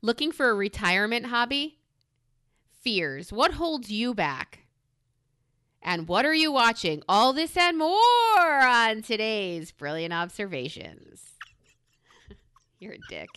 Looking for a retirement hobby? Fears. What holds you back? And what are you watching? All this and more on today's Brilliant Observations. You're a dick.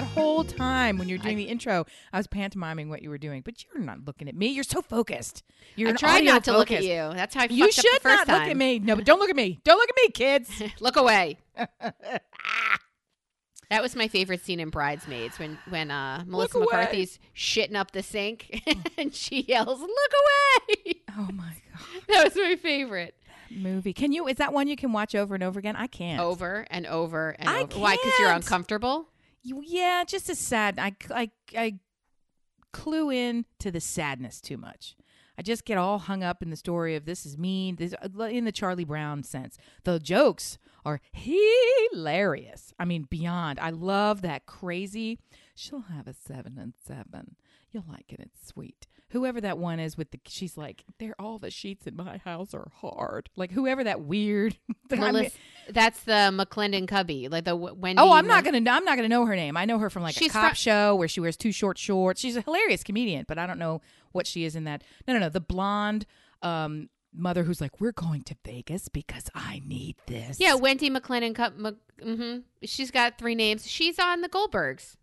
That whole time when you're doing the intro. I was pantomiming what you were doing, but you're not looking at me. You're so focused. You're I tried not to look at you. That's how I You fucked up the should first not time. look at me. No, but don't look at me. Don't look at me, kids. Look away. That was my favorite scene in Bridesmaids when when uh, Melissa. McCarthy's shitting up the sink and she yells, "Look away!" oh my god, That was my favorite. movie. Can you? Is that one you can watch over and over again? I can't. Over and over and I over. Why? Because you're uncomfortable. Yeah, just as sad. I, I, I clue in to the sadness too much. I just get all hung up in the story of this is mean, this uh, in the Charlie Brown sense. The jokes are hilarious. I mean, beyond. I love that crazy. She'll have a seven and seven. You'll like it. It's sweet. Whoever that one is with the, she's like, they're all the sheets in my house are hard. Like whoever that weird. I mean- Melissa, that's the McClendon Cubby, like the W- Wendy. Oh, I'm not gonna. I'm not gonna know her name. I know her from like She's a cop fr- show where she wears two short shorts. She's a hilarious comedian, but I don't know what she is in that. No, no, no. The blonde um, mother who's like, "We're going to Vegas because I need this." Yeah, Wendy McClendon Cup. Mm-hmm. She's got three names. She's on the Goldbergs.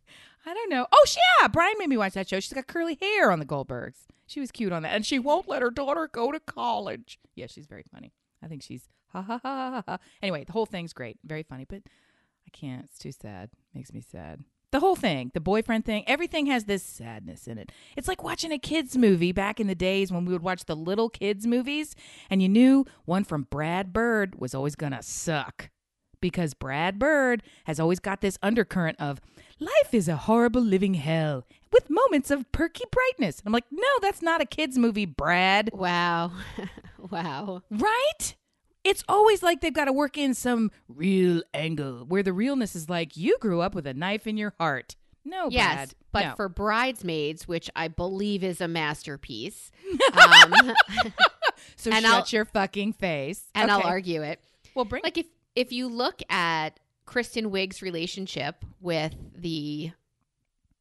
I don't know. Oh, yeah. Brian made me watch that show. She's got curly hair on the Goldbergs. She was cute on that, and she won't let her daughter go to college. Yeah, she's very funny. I think she's ha ha ha ha. ha. Anyway, the whole thing's great, very funny, but I can't. It's too sad. Makes me sad. The whole thing, the boyfriend thing, everything has this sadness in it. It's like watching a kids movie back in the days when we would watch the little kids movies, and you knew one from Brad Bird was always gonna suck because Brad Bird has always got this undercurrent of life is a horrible living hell with moments of perky brightness. I'm like, no, that's not a kids movie, Brad. Wow, wow. Right? It's always like they've got to work in some real angle where the realness is like you grew up with a knife in your heart. No, Yes, Brad. but no. for Bridesmaids, which I believe is a masterpiece, um, so shut I'll- your fucking face. and I'll argue it. Well, bring Like if if you look at Kristen Wiig's relationship with the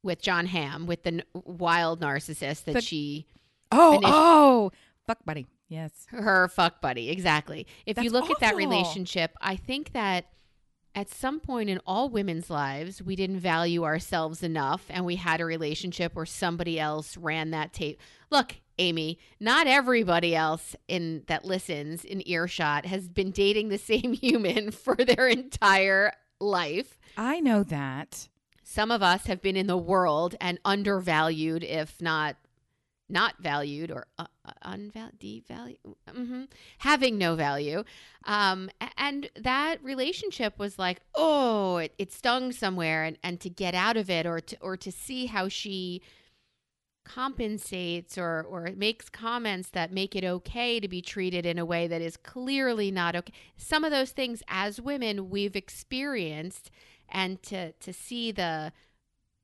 with Jon Hamm, with the n- wild narcissist that The- she oh initi- oh fuck buddy. Yes. her fuck buddy exactly. If you That's look at that relationship, I think that at some point in all women's lives, we didn't value ourselves enough and we had a relationship where somebody else ran that tape. Look, Amy, not everybody else in that listens in earshot has been dating the same human for their entire life. I know that. Some of us have been in the world and undervalued, if not not valued or uh, unvalued, devalued, hmm having no value. Um, and that relationship was like, oh, it, it stung somewhere, and, and to get out of it, or to or to see how she compensates or or makes comments that make it okay to be treated in a way that is clearly not okay. Some of those things as women we've experienced and to to see the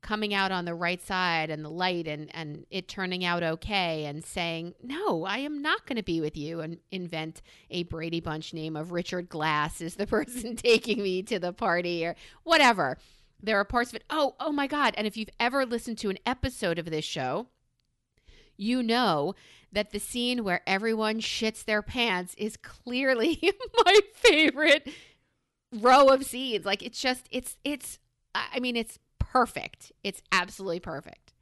coming out on the right side and the light and and it turning out okay and saying no i am not going to be with you and invent a brady bunch name of richard glass is the person taking me to the party or whatever there are parts of it oh oh my god and if you've ever listened to an episode of this show you know that the scene where everyone shits their pants is clearly my favorite row of scenes like it's just it's it's i mean it's perfect it's absolutely perfect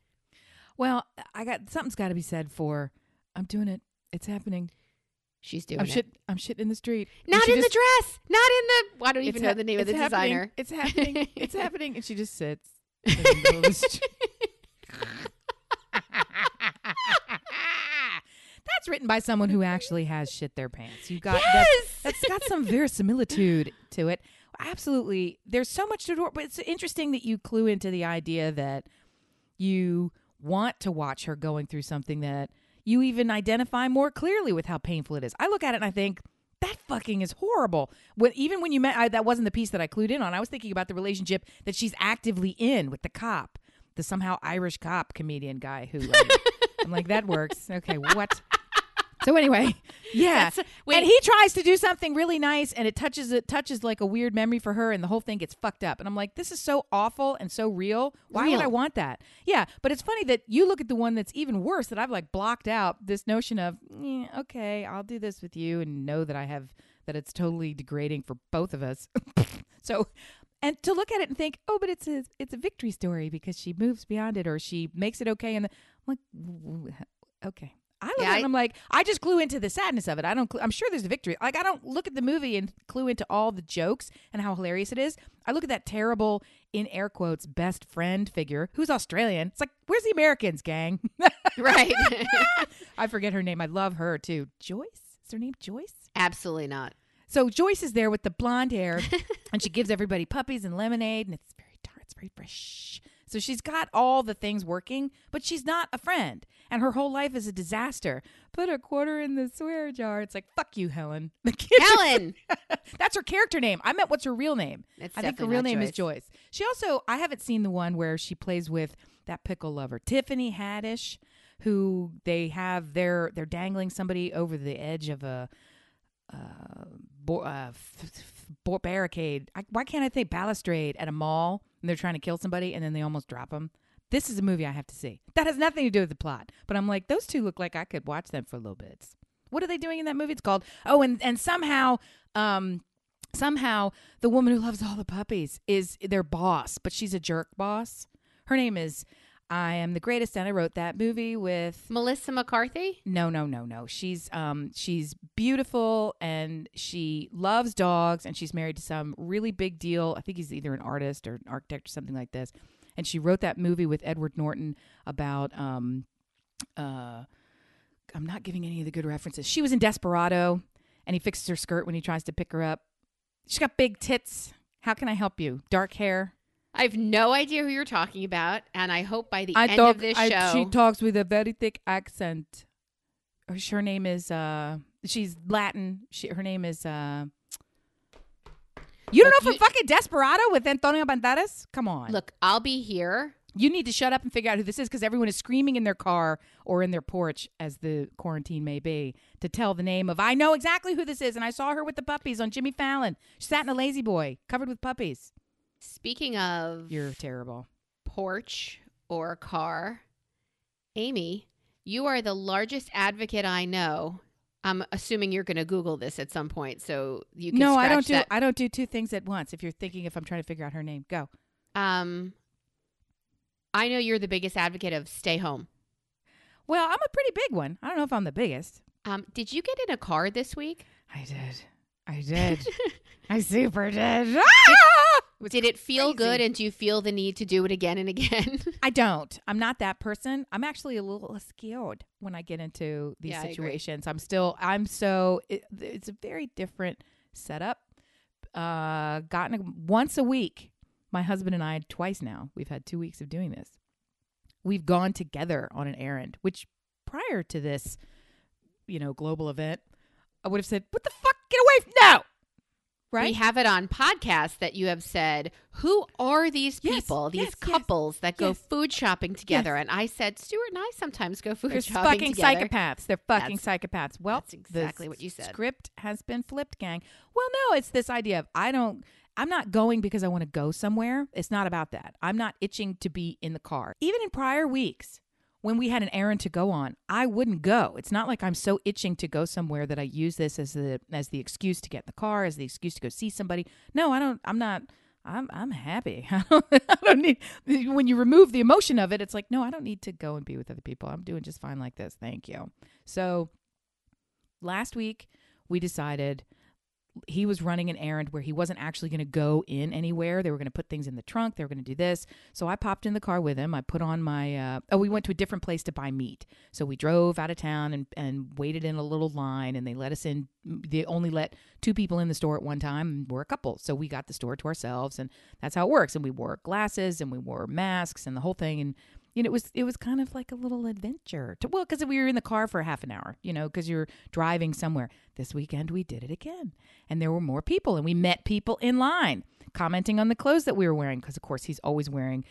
Well, I got something's got to be said for I'm doing it. It's happening. She's doing I'm it shit. I'm shit in the street. Not in just- the dress not in the i don't even It's know the name of the happening. designer It's happening. It's happening. And she just sits. in the middle of the street. That's written by someone who actually has shit their pants. You got Yes! that's, that's got some verisimilitude to it. Absolutely. There's so much to do, but it's interesting that you clue into the idea that you want to watch her going through something that you even identify more clearly with how painful it is. I look at it and I think that fucking is horrible. When even when you met, I, that wasn't the piece that I clued in on. I was thinking about the relationship that she's actively in with the cop, the somehow Irish cop comedian guy who. Um, I'm like, that works. Okay, what? So anyway, yeah, and he tries to do something really nice, and it touches it touches like a weird memory for her, and the whole thing gets fucked up. And I'm like, this is so awful and so real. Why would I want that? Yeah, but it's funny that you look at the one that's even worse that I've like blocked out this notion of "Eh, okay, I'll do this with you, and know that I have that it's totally degrading for both of us. so. And to look at it and think, oh, but it's a it's a victory story because she moves beyond it or she makes it okay. And the, I'm like, okay. I look Yeah, at it I- and I'm like, I just clue into the sadness of it. I don't. Cl- I'm sure there's a victory. Like I don't look at the movie and clue into all the jokes and how hilarious it is. I look at that terrible, in air quotes, best friend figure who's Australian. It's like, where's the Americans, gang? right. I forget her name. I love her too. Joyce is her name. Joyce. Absolutely not. So Joyce is there with the blonde hair, and she gives everybody puppies and lemonade, and it's very tart, it's very fresh. So she's got all the things working, but she's not a friend, and her whole life is a disaster. Put a quarter in the swear jar. It's like fuck you, Helen. The kids are- Helen. That's her character name. I meant what's her real name. It's I think her real name is Joyce. Joyce. She also I haven't seen the one where she plays with that pickle lover, Tiffany Haddish, who they have they're they're dangling somebody over the edge of a uh, bo- uh, f- f- barricade. I, why can't I think balustrade at a mall and they're trying to kill somebody and then they almost drop them? This is a movie I have to see. That has nothing to do with the plot, but I'm like those two look like I could watch them for a little bit. What are they doing in that movie? It's called Oh, and and somehow um somehow the woman who loves all the puppies is their boss, but she's a jerk boss. Her name is I am the greatest and I wrote that movie with Melissa McCarthy. no, no, no, no. She's um she's beautiful and she loves dogs and she's married to some really big deal. I think he's either an artist or an architect or something like this. And she wrote that movie with Edward Norton about um uh I'm not giving any of the good references. She was in Desperado and he fixes her skirt when he tries to pick her up. She's got big tits. How can I help you? Dark hair. I have no idea who you're talking about, and I hope by the I end talk. of this I- show, she talks with a very thick accent. Her, her name is. uh She's Latin. She, her name is. uh You don't Look, know from you- fucking Desperado with Antonio Banderas? Come on. look, I'll be here. you need to shut up and figure out who this is because everyone is screaming in their car or in their porch, as the quarantine may be, to tell the name of. I know exactly who this is, and I saw her with the puppies on Jimmy Fallon. She sat in a lazy boy covered with puppies. Speaking of You're terrible. porch or car, Amy, you are the largest advocate I know. I'm assuming you're going to Google this at some point, so you can. No, I don't do. that. I don't do two things at once. If you're thinking, if I'm trying to figure out her name, go. Um, I know you're the biggest advocate of stay home. Well, I'm a pretty big one. I don't know if I'm the biggest. Um, did you get in a car this week? I did. I did. I super did. Ah! It Did it feel crazy. good, and do you feel the need to do it again and again? I don't. I'm not that person. I'm actually a little scared when I get into these Yeah, situations. I'm still. I'm so. It, it's a very different setup. Uh, gotten a, once a week. My husband and I twice now. We've had two weeks of doing this. We've gone together on an errand, which prior to this, you know, global event, I would have said, "What the fuck? Get away! From, no!" We have it on podcasts that you have said, Who are these Yes, people, these yes, yes, couples that go yes. food shopping together? And I said, Stuart and I sometimes go food shopping together. They're shopping fucking together. psychopaths. They're fucking That's- psychopaths. Well, that's exactly what you said. Script has been flipped, gang. Well, no, it's this idea of I don't. I'm not going because I want to go somewhere. It's not about that. I'm not itching to be in the car. Even in prior weeks, when we had an errand to go on, I wouldn't go. It's not like I'm so itching to go somewhere that I use this as the as the excuse to get in the car, as the excuse to go see somebody. No, I don't. I'm not. I'm I'm happy. I don't, I don't need. When you remove the emotion of it, it's like no, I don't need to go and be with other people. I'm doing just fine like this. Thank you. So last week we decided he was running an errand where he wasn't actually going to go in anywhere. They were going to put things in the trunk. They were going to do this. So I popped in the car with him. I put on my, uh, oh, we went to a different place to buy meat. So we drove out of town and, and waited in a little line and they let us in. They only let two people in the store at one time we're a couple. So we got the store to ourselves and that's how it works. And we wore glasses and we wore masks and the whole thing. And you know, it was it was kind of like a little adventure. To, well, because we were in the car for half an hour, you know, because you're driving somewhere. This weekend we did it again, and there were more people, and we met people in line commenting on the clothes that we were wearing. Because of course he's always wearing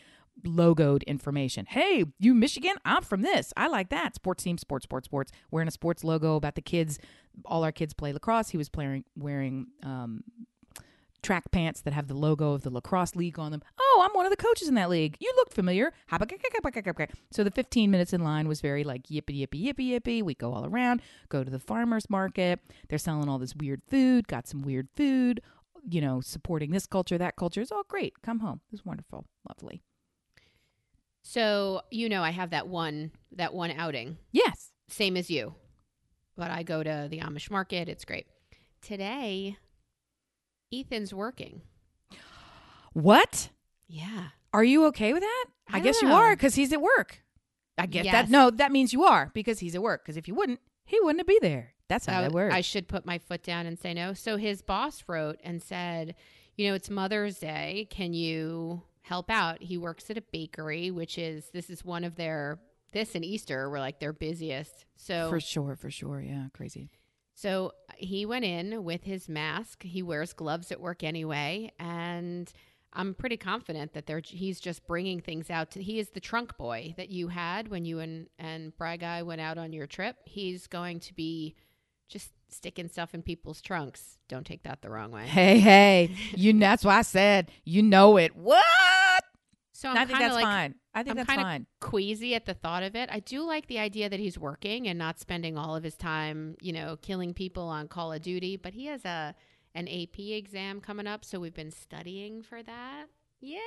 logoed information. Hey, you Michigan? I'm from this. I like that. Sports team, sports, sports, sports. Wearing a sports logo about the kids. All our kids play lacrosse. He was playing wearing um, track pants that have the logo of the lacrosse league on them. Oh, I'm one of the coaches in that league. You look familiar. So the 15 minutes in line was very like yippee yippee yippee yippee. We go all around, go to the farmers market. They're selling all this weird food. Got some weird food. You know, supporting this culture, that culture. It's all great. Come home. It was wonderful, lovely. So you know, I have that one that one outing, Yes. same as you, but I go to the Amish market. It's great. Today, Ethan's working. What? Yeah. Are you okay with that? I, I guess don't you are because he's at work. I guess Yes. that no, that means you are because he's at work. Because if you wouldn't, he wouldn't be there. That's how I, that works. I should put my foot down and say no. So his boss wrote and said, you know, it's Mother's Day. Can you help out? He works at a bakery, which is this is one of their this and Easter were like their busiest. So for sure, for sure. Yeah, crazy. So he went in with his mask. He wears gloves at work anyway, and I'm pretty confident that they're he's just bringing things out. To, he is the trunk boy that you had when you and and Bry Guy went out on your trip. He's going to be just sticking stuff in people's trunks. Don't take that the wrong way. Hey, hey, you. That's why I said you know it. What? So I I'm think kind of that's like fine. I think I'm that's fine. queasy at the thought of it. I do like the idea that he's working and not spending all of his time, you know, killing people on Call of Duty. But he has a an AP exam coming up, so we've been studying for that. Yay!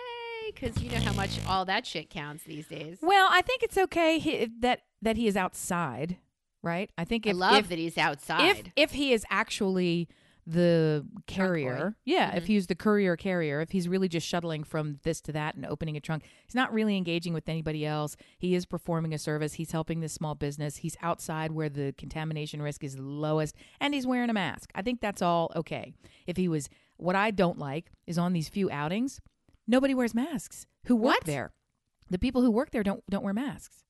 Because you know how much all that shit counts these days. Well, I think it's okay he, that that he is outside, right? I think I love if, that he's outside. if outside. if he is actually the carrier, yeah, if Mhm. he's the courier carrier, if he's really just shuttling from this to that and opening a trunk, he's not really engaging with anybody else. He is performing a service. He's helping this small business. He's outside where the contamination risk is lowest, and he's wearing a mask. I think that's all okay. If he was, what I don't like is on these few outings, nobody wears masks. Who work What? there? The people who work there don't don't wear masks.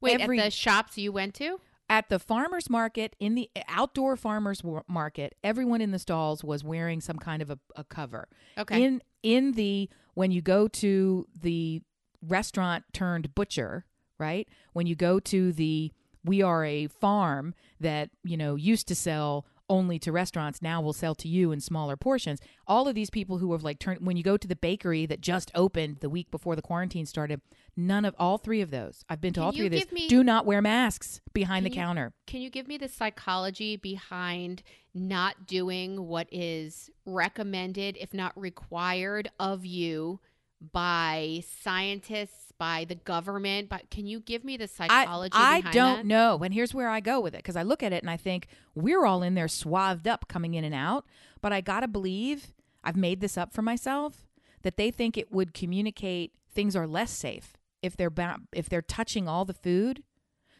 Wait, every- at the shops you went to? At the farmers market in the outdoor farmers market everyone in the stalls was wearing some kind of a, a cover Okay. in in the when you go to the restaurant turned butcher right when you go to the we are a farm that you know used to sell only to restaurants now will sell to you in smaller portions all of these people who have like turned when you go to the bakery that just opened the week before the quarantine started none of all three of those i've been to Can all three of these. me- do not wear masks behind the you- counter Can you give me the psychology behind not doing what is recommended, if not required, of you by scientists, by the government? But can you give me the psychology? I, I don't that? know. And here's where I go with it because I look at it and I think we're all in there swathed up coming in and out. But I got to believe I've made this up for myself that they think it would communicate things are less safe if they're ba- if they're touching all the food.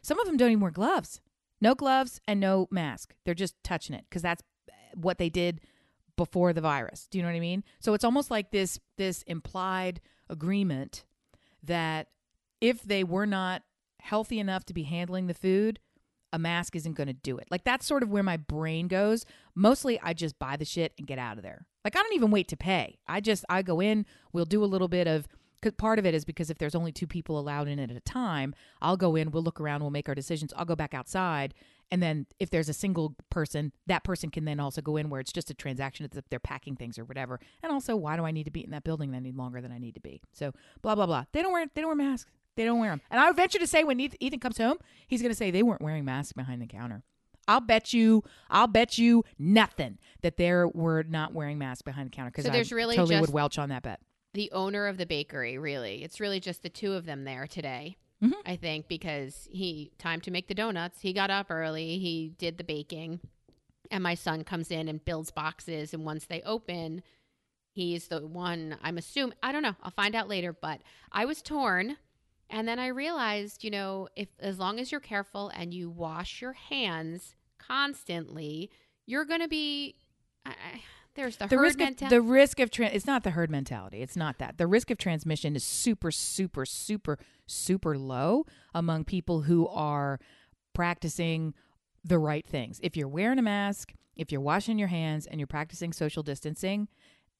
Some of them don't even wear gloves. No gloves and no mask. They're just touching it because that's eh, what they did before the virus. Do you know what I mean? So it's almost like this this implied agreement that if they were not healthy enough to be handling the food, a mask isn't going to do it. Like that's sort of where my brain goes. Mostly I just buy the shit and get out of there. Like I don't even wait to pay. I just I go in, we'll do a little bit of cuz part of it is because if there's only two people allowed in at a time, I'll go in, we'll look around, we'll make our decisions. I'll go back outside and then if there's a single person, that person can then also go in where it's just a transaction. It's if they're packing things or whatever. And also, why do I need to be in that building any longer than I need to be? So blah blah blah. They don't wear they don't wear masks. They don't wear them. And I would venture to say when Ethan comes home, he's going to say they weren't wearing masks behind the counter. I'll bet you, I'll bet you nothing that they were not wearing masks behind the counter because So there's I really totally just- would welch on that bet. The owner of the bakery, really. It's really just the two of them there today. Mhm. I think because he time to make the donuts. He got up early. He did the baking, and my son comes in and builds boxes. And once they open, he's the one. I'm assuming. I don't know. I'll find out later. But I was torn, and then I realized, you know, if as long as you're careful and you wash your hands constantly, you're going to be. I, There's the, the herd risk of mentality. the risk of tran it's not the herd mentality it's not that the risk of transmission is super super super super low among people who are practicing the right things if you're wearing a mask if you're washing your hands and you're practicing social distancing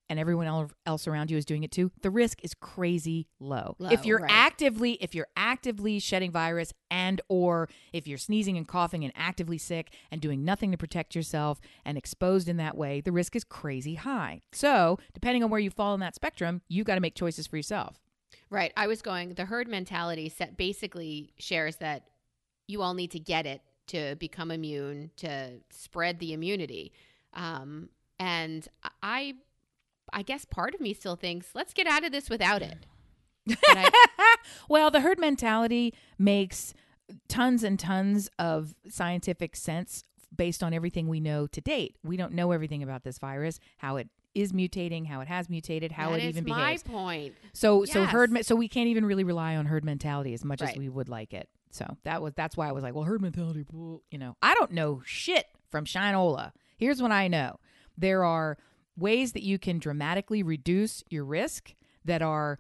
and everyone el- else around you is doing it too the risk is crazy low, Low, if you're right. actively if you're actively shedding virus and or if you're sneezing and coughing and actively sick and doing nothing to protect yourself and exposed in that way the risk is crazy high so depending on where you fall in that spectrum you've got to make choices for yourself Right. I was going, the herd mentality set basically shares that you all need to get it to become immune, to spread the immunity. Um, and I, I guess part of me still thinks, let's get out of this without it. I, well the herd mentality makes tons and tons of scientific sense based on everything we know to date we don't know everything about this virus how it is mutating how it has mutated how that it even my behaves point. So so herd so we can't even really rely on herd mentality as much as we would like it. So that was that's why I was like, well, herd mentality, you know. I don't know shit from Shinola. Here's what I know. There are ways that you can dramatically reduce your risk that are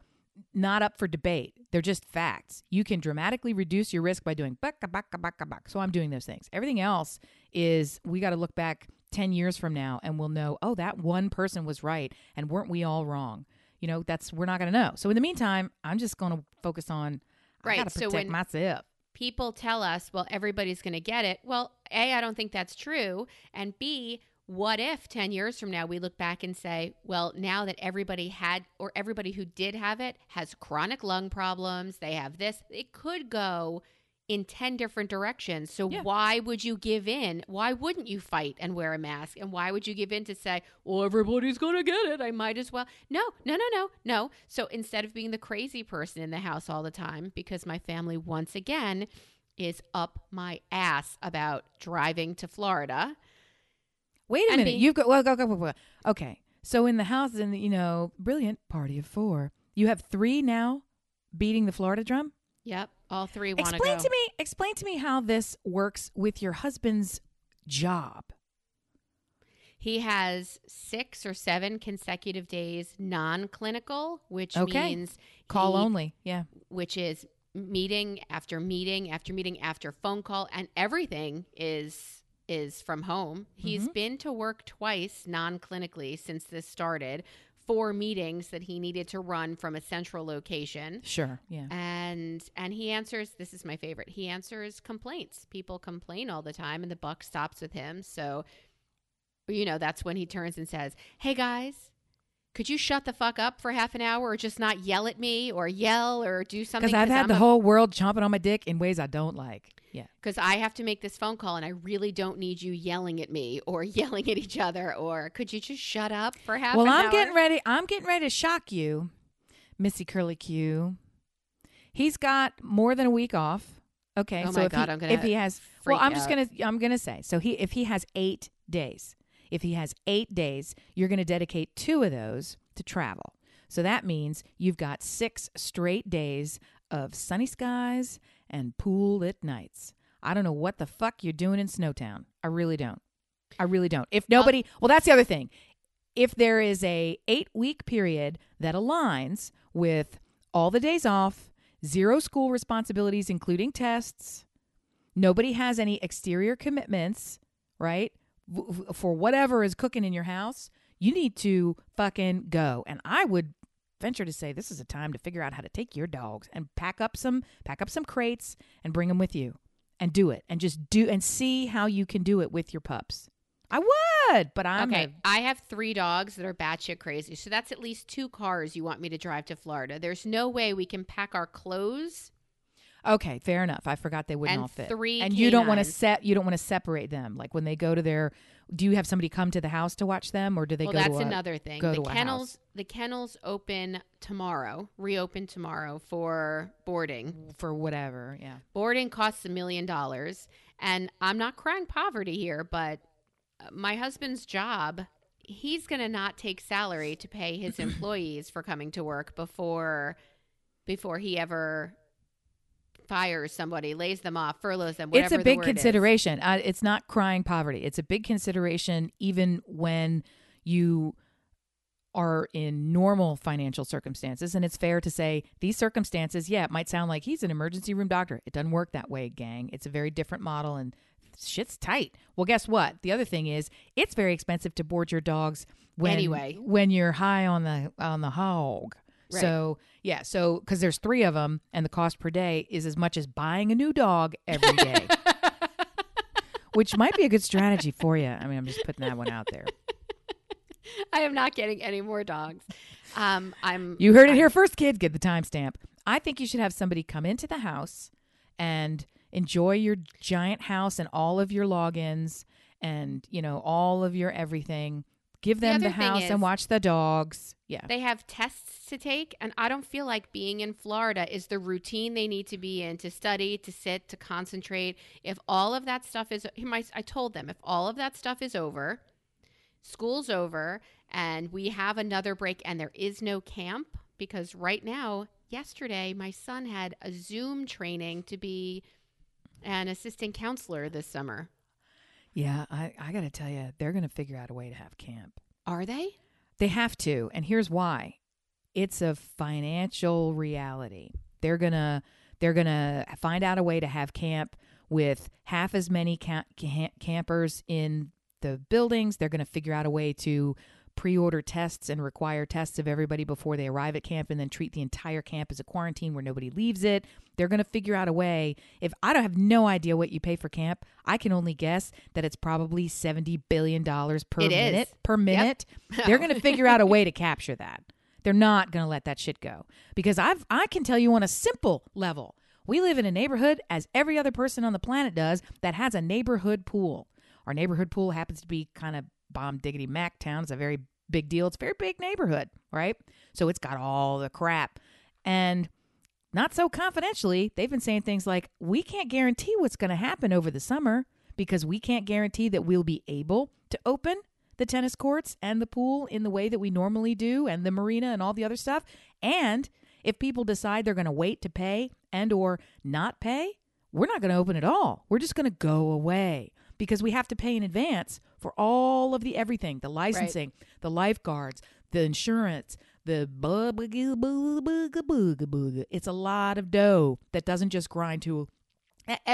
not up for debate. They're just facts. You can dramatically reduce your risk by doing baka baka baka baka. So I'm doing those things. Everything else is we got to look back 10 years from now and we'll know, oh, that one person was right and weren't we all wrong? You know, that's we're not going to know. So in the meantime, I'm just going to focus on I Right, got to so when- myself. people tell us, well, everybody's going to get it. Well, A, I don't think that's true. And B, what if 10 years from now we look back and say, well, now that everybody had, or everybody who did have it has chronic lung problems, they have this, it could go in 10 different directions. So Yeah. why would you give in? Why wouldn't you fight and wear a mask? And why would you give in to say, well, everybody's going to get it. I might as well. No, no, no, no, no. So instead of being the crazy person in the house all the time, because my family once again is up my ass about driving to Florida. Wait a And minute. You've got well, go, go, go, go. Okay. So in the house, in the, you know, brilliant party of four, you have three now beating the Florida drum. Yep, all three want to Explain go. to me. Explain to me how this works with your husband's job. He has six or seven consecutive days non-clinical, which Okay. means Call he- only. Yeah. which is meeting after meeting after meeting after phone call and everything is is from home. He's mm-hmm. been to work twice non-clinically since this started. Four meetings that he needed to run from a central location. Sure. Yeah. And and he answers this is my favorite. He answers complaints. People complain all the time and the buck stops with him. So you know, that's when he turns and says, "Hey guys, could you shut the fuck up for half an hour or just not yell at me or yell or do something Because I've had I'm the a- whole world chomping on my dick in ways I don't like. Yeah. because I have to make this phone call and I really don't need you yelling at me or yelling at each other or could you just shut up for half well, I'm hour? getting ready. I'm getting ready to shock you, Missy Curly Q. He's got more than a week off. Okay, Oh so my if God, he, I'm gonna if he has, well, I'm just gonna I'm gonna say so. He if he has eight days, if he has eight days, you're gonna dedicate two of those to travel. So that means you've got six straight days of sunny skies and pool lit nights. I don't know what the fuck you're doing in Snowtown. I really don't. I really don't. If nobody, well, that's the other thing. If there is a eight week period that aligns with all the days off, zero school responsibilities, including tests, nobody has any exterior commitments, right? For whatever is cooking in your house, you need to fucking go. And I would venture to say this is a time to figure out how to take your dogs and pack up some pack up some crates and bring them with you and do it and just do and see how you can do it with your pups. I would, but I'm okay, a- I have three dogs that are batshit crazy. So that's at least two cars you want me to drive to Florida. There's no way we can pack our clothes. Okay, fair enough. I forgot they wouldn't And all fit. three and you don't want to set. You don't want to separate them. Like when they go to their. Do you have somebody come to the house to watch them, or do they well, go that's to a, another thing. go the to a kennels, house? the kennels open tomorrow, reopen tomorrow for boarding. for whatever? Yeah. Boarding costs a million dollars, and I'm not crying poverty here, but uh, my husband's job, he's going to not take salary to pay his employees for coming to work before before he ever fires somebody, lays them off, furloughs them. It's a big consideration. Uh, it's not crying poverty. It's a big consideration, even when you are in normal financial circumstances and it's fair to say these circumstances yeah it might sound like he's an emergency room doctor it doesn't work that way gang it's a very different model and shit's tight well guess what the other thing is it's very expensive to board your dogs when Anyway. when you're high on the on the hog Right. so yeah so because there's three of them and the cost per day is as much as buying a new dog every day which might be a good strategy for you i mean i'm just putting that one out there I am not getting any more dogs. Um, I'm. You heard it I'm- here first, kids. Get the timestamp. I think you should have somebody come into the house and enjoy your giant house and all of your logins and you know all of your everything. Give them the, thing house is- and watch the dogs. Yeah. They have tests to take, and I don't feel like being in Florida is the routine they need to be in to study, to sit, to concentrate. If all of that stuff is, my- I told them, if all of that stuff is over, school's over, and we have another break, and there is no camp, because right now, yesterday, my son had a Zoom training to be an assistant counselor this summer. Yeah, I, I got to tell you, they're going to figure out a way to have camp. Are they? They have to, and here's why. It's a financial reality. They're gonna they're gonna find out a way to have camp with half as many ca- ca- campers in the buildings. They're gonna figure out a way to pre-order tests and require tests of everybody before they arrive at camp, and then treat the entire camp as a quarantine where nobody leaves it. They're gonna figure out a way. If I don't have no idea what you pay for camp, I can only guess that it's probably seventy billion dollars per It is. minute per minute. They're going to figure out a way to capture that. They're not going to let that shit go because I've I can tell you on a simple level. We live in a neighborhood as every other person on the planet does that has a neighborhood pool. Our neighborhood pool happens to be kind of bomb diggity mac town. It's a very big deal. It's a very big neighborhood, right? So it's got all the crap. And not so confidentially, they've been saying things like, we can't guarantee what's going to happen over the summer because we can't guarantee that we'll be able to open the tennis courts and the pool in the way that we normally do and the marina and all the other stuff. And if people decide they're going to wait to pay and or not pay, we're not going to open at all. We're just going to go away because we have to pay in advance for all of the everything, the licensing, the lifeguards, the insurance, the booga- booga- booga- booga- booga. It's a lot of dough that doesn't just grind to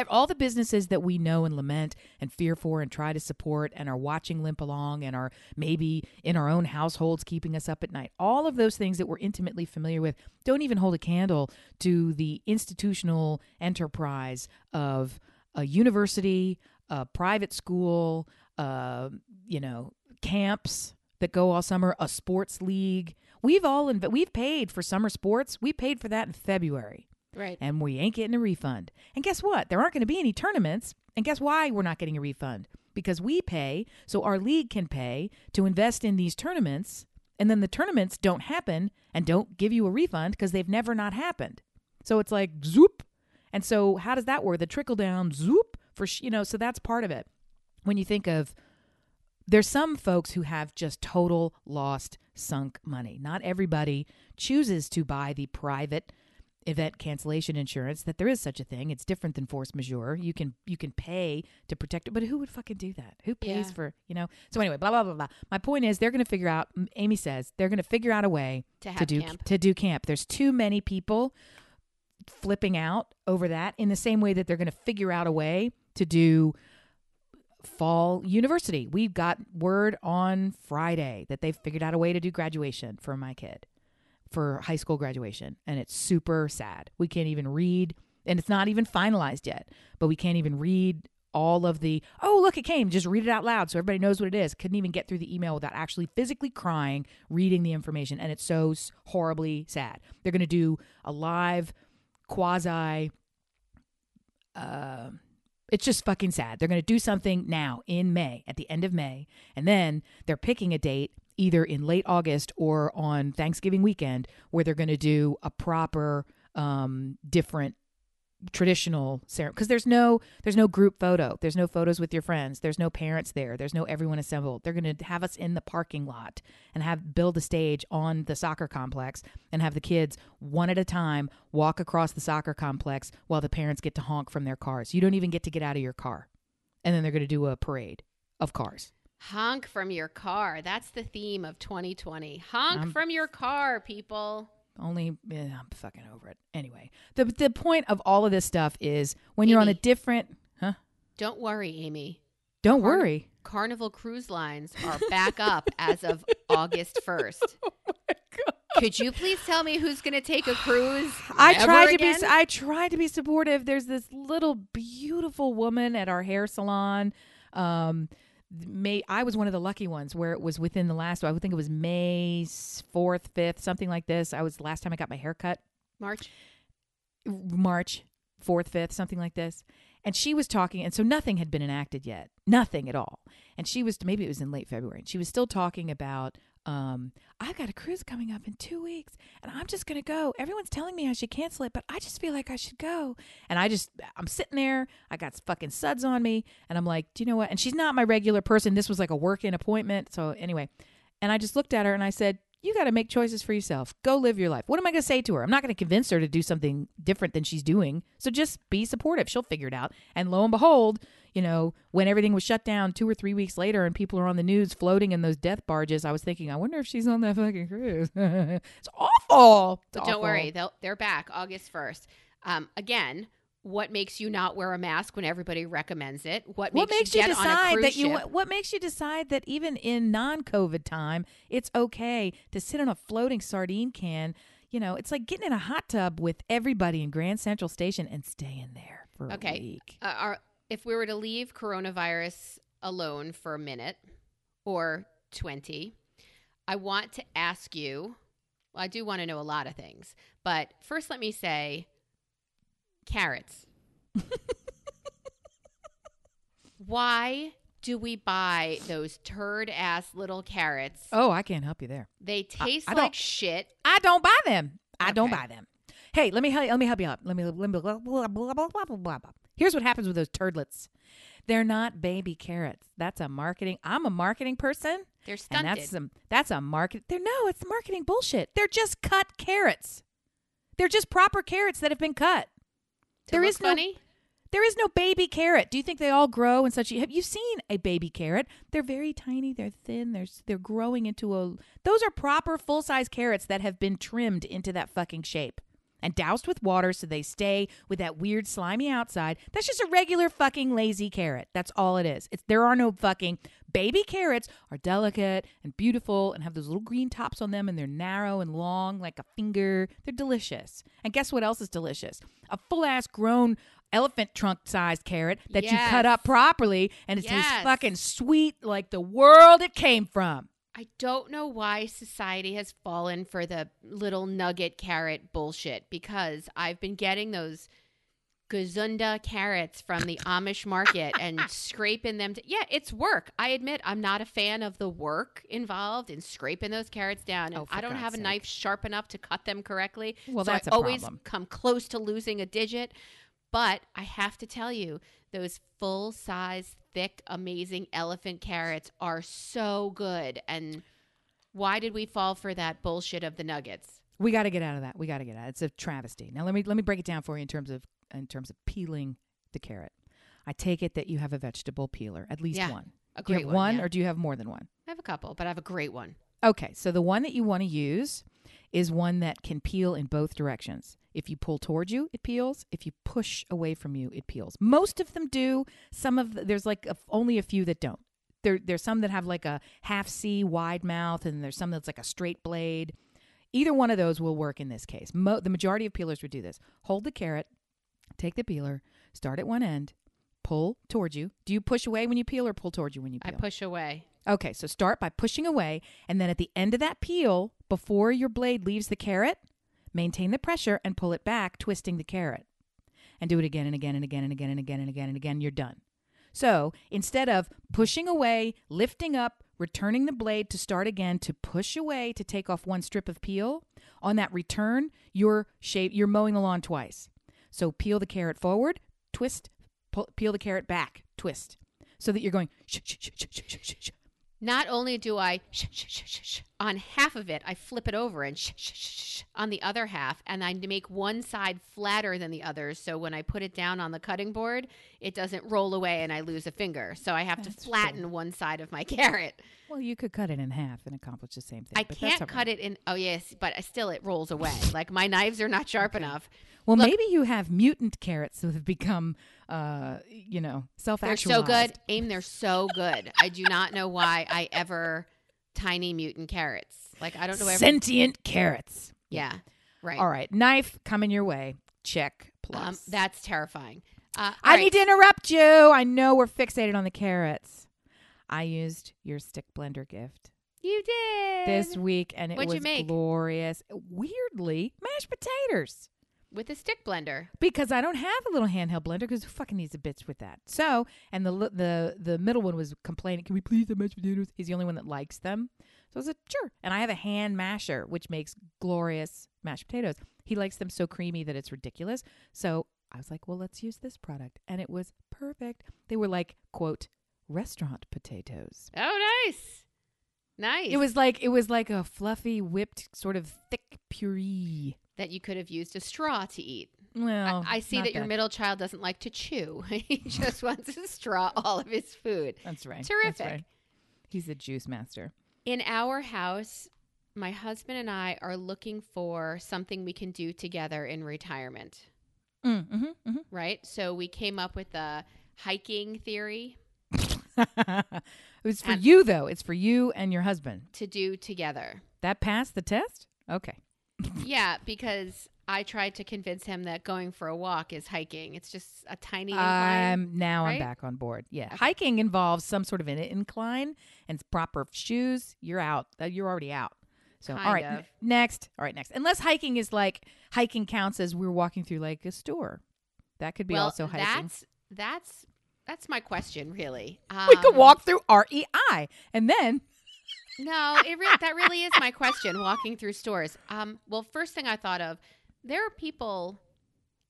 all the businesses that we know and lament and fear for and try to support and are watching limp along and are maybe in our own households keeping us up at night. All of those things that we're intimately familiar with don't even hold a candle to the institutional enterprise of a university, a private school, uh, you know, camps that go all summer, a sports league. We've all inv- we've paid for summer sports. We paid for that in February Right. and we ain't getting a refund. And guess what? There aren't going to be any tournaments. And guess why we're not getting a refund? Because we pay, so our league can pay to invest in these tournaments, and then the tournaments don't happen and don't give you a refund because they've never not happened. So it's like zoop. And so how does that work? The trickle down zoop for sh- you know, so that's part of it. When you think of there's some folks who have just total lost sunk money. Not everybody chooses to buy the private event cancellation insurance that there is such a thing it's different than force majeure you can you can pay to protect it but who would fucking do that who pays Yeah. for you know so anyway blah blah blah blah my point is they're going to figure out amy says they're going to figure out a way To to do camp. to do camp there's too many people flipping out over that in the same way that they're going to figure out a way to do fall university. We got word on Friday that they've figured out a way to do graduation for my kid for high school graduation and it's super sad. We can't even read and it's not even finalized yet, but we can't even read all of the oh look it came just read it out loud so everybody knows what it is couldn't even get through the email without actually physically crying reading the information and it's so horribly sad they're going to do a live quasi uh, it's just fucking sad. They're going to do something now in May, at the end of May, and then they're picking a date either in late August or on Thanksgiving weekend where they're going to do a proper, um, different traditional ceremony because there's no there's no group photo. There's no photos with your friends. There's no parents there. There's no everyone assembled. They're going to have us in the parking lot and have build a stage on the soccer complex and have the kids one at a time walk across the soccer complex while the parents get to honk from their cars. You don't even get to get out of your car. And then they're going to do a parade of cars. Honk from your car. That's the theme of 2020. Honk from your car, people. Only eh, I'm fucking over it. Anyway, the the point of all of this stuff is when you're on a Amy. different, huh? Don't worry, Amy. Don't worry. Carnival Cruise Lines are back up as of August 1st. Could you please tell me who's going to take a cruise? I Never tried to again? be I tried to be supportive. There's this little beautiful woman at our hair salon. Um May I was one of the lucky ones where it was within the last I would think it was May 4th, 5th, something like this. I was last time I got my hair cut. March. March 4th, 5th, something like this. And she was talking, and so nothing had been enacted yet, nothing at all. And she was, maybe it was in late February, and she was still talking about, um, I've got a cruise coming up in two weeks, and I'm just going to go. Everyone's telling me I should cancel it, but I just feel like I should go. And I just, I'm sitting there, I got fucking suds on me, and I'm like, do you know what? And she's not my regular person. This was like a work in appointment. So anyway, and I just looked at her and I said, you got to make choices for yourself. Go live your life. What am I going to say to her? I'm not going to convince her to do something different than she's doing. So just be supportive. She'll figure it out. And lo and behold, you know, when everything was shut down two or three weeks later and people are on the news floating in those death barges, I was thinking, I wonder if she's on that fucking cruise. it's awful. It's But don't worry, they'll, they're back August 1st. Um, again, what makes you not wear a mask when everybody recommends it? What, What makes you, get on a decide that you? ship? What, makes you decide that even in non-COVID time, it's okay to sit on a floating sardine can? You know, it's like getting in a hot tub with everybody in Grand Central Station and staying there for a Okay. week. uh, are, if we were to leave coronavirus alone for a minute or 20, I want to ask you, well, I do want to know a lot of things, but first let me say carrots. Why do we buy those turd ass little carrots? Oh, I can't help you there. They taste I don't- like shit. I don't buy them. I don't buy them. Hey, let me help. Let me help you out. Let me. Let me blah, blah, blah, blah, blah, blah, blah. Here's what happens with those turdlets. They're not baby carrots. That's a marketing. I'm a marketing person. They're And stunted. that's some that's a market. They're no, it's marketing bullshit. They're just cut carrots. They're just proper carrots that have been cut. To there is no- There is no baby carrot. Do you think they all grow in such? Have you seen a baby carrot? They're very tiny. They're thin. They're they're growing into a. Those are proper full size carrots that have been trimmed into that fucking shape and doused with water so they stay with that weird slimy outside. That's just a regular fucking lazy carrot. That's all it is. It's there are no fucking baby carrots are delicate and beautiful and have those little green tops on them and they're narrow and long like a finger. They're delicious. And guess what else is delicious? A full ass grown elephant trunk sized carrot that you cut up properly and it tastes fucking sweet like the world it came from. I don't know why society has fallen for the little nugget carrot bullshit because I've been getting those Gazunda carrots from the Amish market and scraping them. To, yeah, it's work. I admit I'm not a fan of the work involved in scraping those carrots down. Oh, I don't God's have a knife sharp enough to cut them correctly. Well, so that's I a always problem. come close to losing a digit. But I have to tell you, those full size, thick, amazing elephant carrots are so good. And why did we fall for that bullshit of the nuggets? We got to get out of that. We got to get out. It's a travesty. Now let me let me break it down for you in terms of in terms of peeling the carrot. I take it that you have a vegetable peeler, at least Yeah, one. A Do you great have one, yeah. or do you have more than one? I have a couple, but I have a great one. Okay, so the one that you want to use is one that can peel in both directions. If you pull towards you, it peels. If you push away from you, it peels. Most of them do. Some of the, there's like a, only a few that don't. There there's some that have like a half C wide mouth, and there's some that's like a straight blade. Either one of those will work in this case. Mo- the majority of peelers would do this. Hold the carrot, take the peeler, start at one end, pull towards you. Do you push away when you peel or pull towards you when you peel? I push away. Okay, so start by pushing away, and then at the end of that peel, before your blade leaves the carrot, maintain the pressure and pull it back, twisting the carrot. And do it again and again and again and again and again and again and again. You're done. So instead of pushing away, lifting up, returning the blade to start again to push away to take off one strip of peel, on that return, you're shave, you're mowing the lawn twice. So peel the carrot forward, twist, pull, peel the carrot back, twist, so that you're going sh- sh- sh- Not only do I sh- sh- sh- on half of it, I flip it over and sh- sh- sh- on the other half, and I make one side flatter than the others. So when I put it down on the cutting board, it doesn't roll away and I lose a finger. So I have That's to flatten true. one side of my carrot. Well, you could cut it in half and accomplish the same thing. I but can't cut it in. Oh yes, but still it rolls away. like my knives are not sharp enough. Well, Look- maybe you have mutant carrots that have become, uh, you know, self-actualized. They're so good. Aim, they're so good. I do not know why I ever tiny mutant carrots. Like I don't know. Sentient carrots. yeah, right. All right. Knife coming your way. Check. Plus. Um, that's terrifying. Uh, I all need to interrupt you. I know we're fixated on the carrots. I used your stick blender gift You did this week, and it What'd was glorious. Weirdly, mashed potatoes. With a stick blender. because I don't have a little handheld blender because who fucking needs a bitch with that? So, and the the the middle one was complaining, "Can we please have mashed potatoes?" He's the only one that likes them. So I said, "Sure." And I have a hand masher, which makes glorious mashed potatoes. He likes them so creamy that it's ridiculous. So I was like, "Well, let's use this product," and it was perfect. They were like, "quote restaurant potatoes." Oh, nice, nice. It was like it was like a fluffy, whipped, sort of thick puree. That you could have used a straw to eat. Well, I, I see not that your middle child doesn't like to chew. he just wants to straw all of his food. That's right. That's Terrific. right. He's a juice master. In our house, my husband and I are looking for something we can do together in retirement, Mm, hmm hmm right? So we came up with the hiking theory it was for And- you though. It's for you and your husband. to do together. That passed the test. Okay. Yeah, because I tried to convince him that going for a walk is hiking. It's just a tiny incline. Um. Now I'm back on board. Yeah. Okay. Hiking involves some sort of an incline and proper shoes. You're out. Uh, You're already out. So all Kind right. of. n- next. All right. Next. Unless hiking is like hiking counts as we're walking through like a store. That could be well, also hiking. that's that's that's my question, really. we could Um, walk through REI and then No, it re- that really is my question. Walking through stores. Um, well, first thing I thought of, there are people.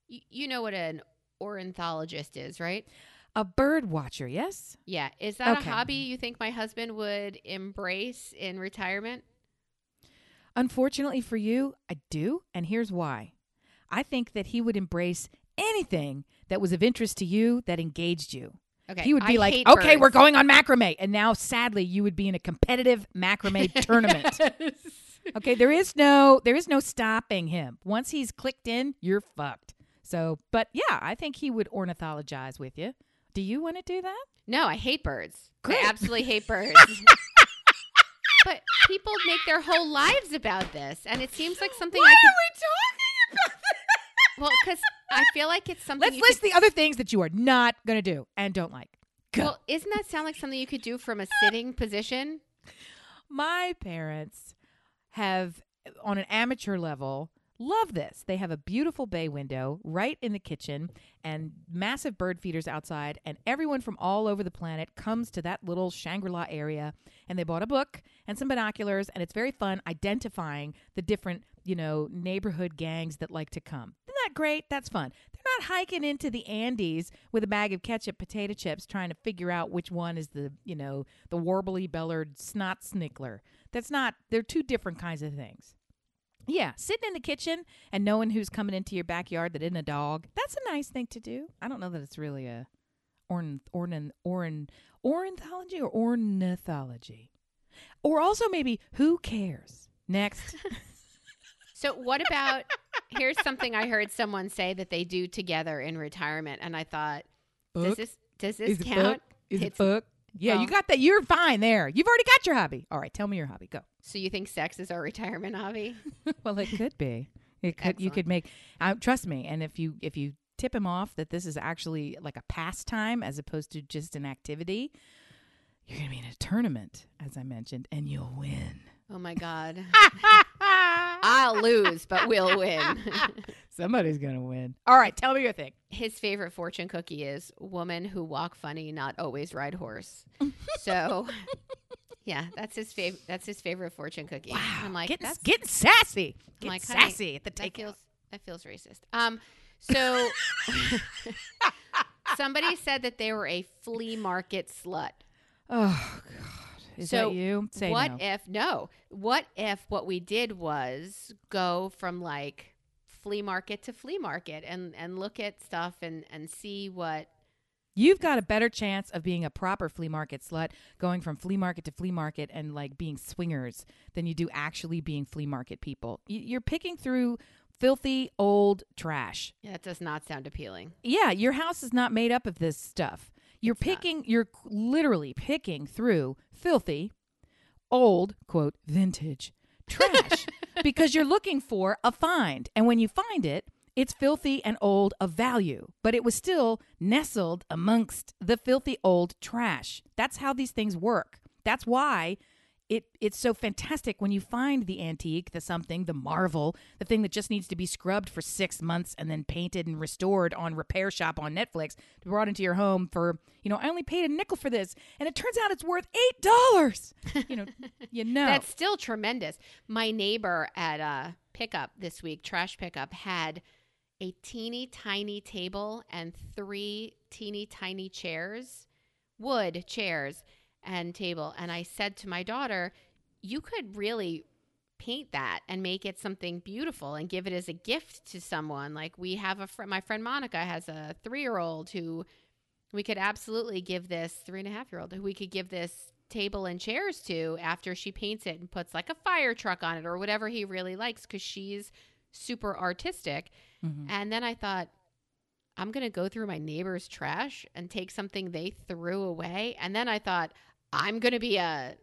You, you know what an ornithologist is, right? a bird watcher. Yes. Yeah, is that Okay. a hobby you think my husband would embrace in retirement? Unfortunately for you, I do, and here's why. I think that he would embrace anything that was of interest to you that engaged you. Okay, he would be I like, "Okay, we're going on macrame," and now sadly, you would be in a competitive macrame tournament. Okay, there is no there is no stopping him. Once he's clicked in, you're fucked. So, but yeah, I think he would ornithologize with you. Do you want to do that? No, I hate birds. Great. I absolutely hate birds. but people make their whole lives about this, and it seems like something I could. we talking about? Well, because I feel like it's something. Let's list could, the other things that you are not going to do and don't like. Go. Well, isn't that sound like something you could do from a sitting position? my parents have on an amateur level love this they have a beautiful bay window right in the kitchen and massive bird feeders outside and everyone from all over the planet comes to that little shangri-la area and they bought a book and some binoculars and it's very fun identifying the different you know neighborhood gangs that like to come isn't that great that's fun they're not hiking into the andes with a bag of ketchup potato chips trying to figure out which one is the you know the warbly bellered snot snickler that's not they're two different kinds of things yeah, sitting in the kitchen and knowing who's coming into your backyard that isn't a dog. That's a nice thing to do. I don't know that it's really a orn orn orn ornithology or ornithology. Or also maybe who cares? Next. So, what about here's something I heard someone say that they do together in retirement, and I thought, does this does this Is count? book? Is it book? Yeah, you got that. You're fine there. You've already got your hobby. All right, tell me your hobby. Go. So you think sex is our retirement hobby? well, it could be. It could. You could make. Uh, trust me. And if you if you tip him off that this is actually like a pastime as opposed to just an activity, you're gonna be in a tournament, as I mentioned, and you'll win. Oh my god, I'll lose, but we'll win. Somebody's gonna win. All right, tell me your thing. His favorite fortune cookie is woman who walk funny, not always ride horse. So, yeah, that's his favorite. That's his favorite fortune cookie. I'm like, getting, that's getting sassy. I'm Getting like, sassy at the that takeout. feels that feels racist. Um, so somebody said that they were a flea market slut. Oh God. Is So, that you? Say what no. if no? What if what we did was go from like flea market to flea market and and look at stuff and and see what You've got a better chance of being a proper flea market slut going from flea market to flea market and like being swingers than you do actually being flea market people. You're picking through filthy old trash. yeah, that does not sound appealing. Yeah, your house is not made up of this stuff. You're It's not. picking, you're literally picking through filthy, old, quote, vintage trash because you're looking for a find. And when you find it, it's filthy and old of value, but it was still nestled amongst the filthy old trash. That's how these things work. That's why it it's so fantastic when you find the antique, the something, the marvel, the thing that just needs to be scrubbed for six months and then painted and restored on Repair Shop on Netflix, brought into your home for you know I only paid a nickel for this, and it turns out it's worth eight dollars. You know, you know. That's still tremendous. My neighbor at uh, pickup this week, trash pickup, had a teeny tiny table and three teeny tiny chairs, wood chairs and table. And I said to my daughter, You could really paint that and make it something beautiful and give it as a gift to someone. Like we have a friend, my friend Monica has a three year old who we could absolutely give this three and a half year old who we could give this table and chairs to after she paints it and puts like a fire truck on it or whatever he really likes because she's super artistic. Mhm. And then I thought, I'm going to go through my neighbor's trash and take something they threw away. And then I thought, I'm going to be a,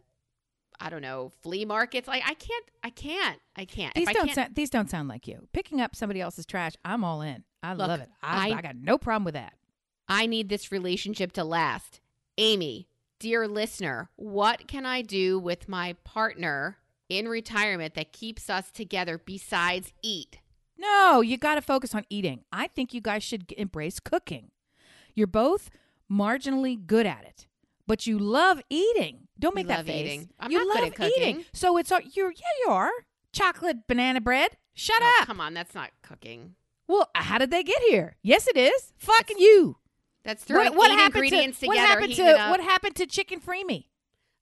I don't know, flea markets. Like I can't, I can't, I can't. These I don't can't- sound, these don't sound like you. Picking up somebody else's trash, I'm all in. I Look, love it. I, I- I got no problem with that. I need this relationship to last. Amy, dear listener, what can I do with my partner in retirement that keeps us together besides eat? No, you got to focus on eating. I think you guys should embrace cooking. You're both marginally good at it, but you love eating. Don't make that love face. eating. I'm you not love good at cooking. eating. So it's all you're. Yeah, you are. Chocolate banana bread. Shut Oh, up. come on, that's not cooking. Well, how did they get here? Yes, it is. Fucking you. That's throwing eight ingredients to, together. What happened to what happened to chicken freemy?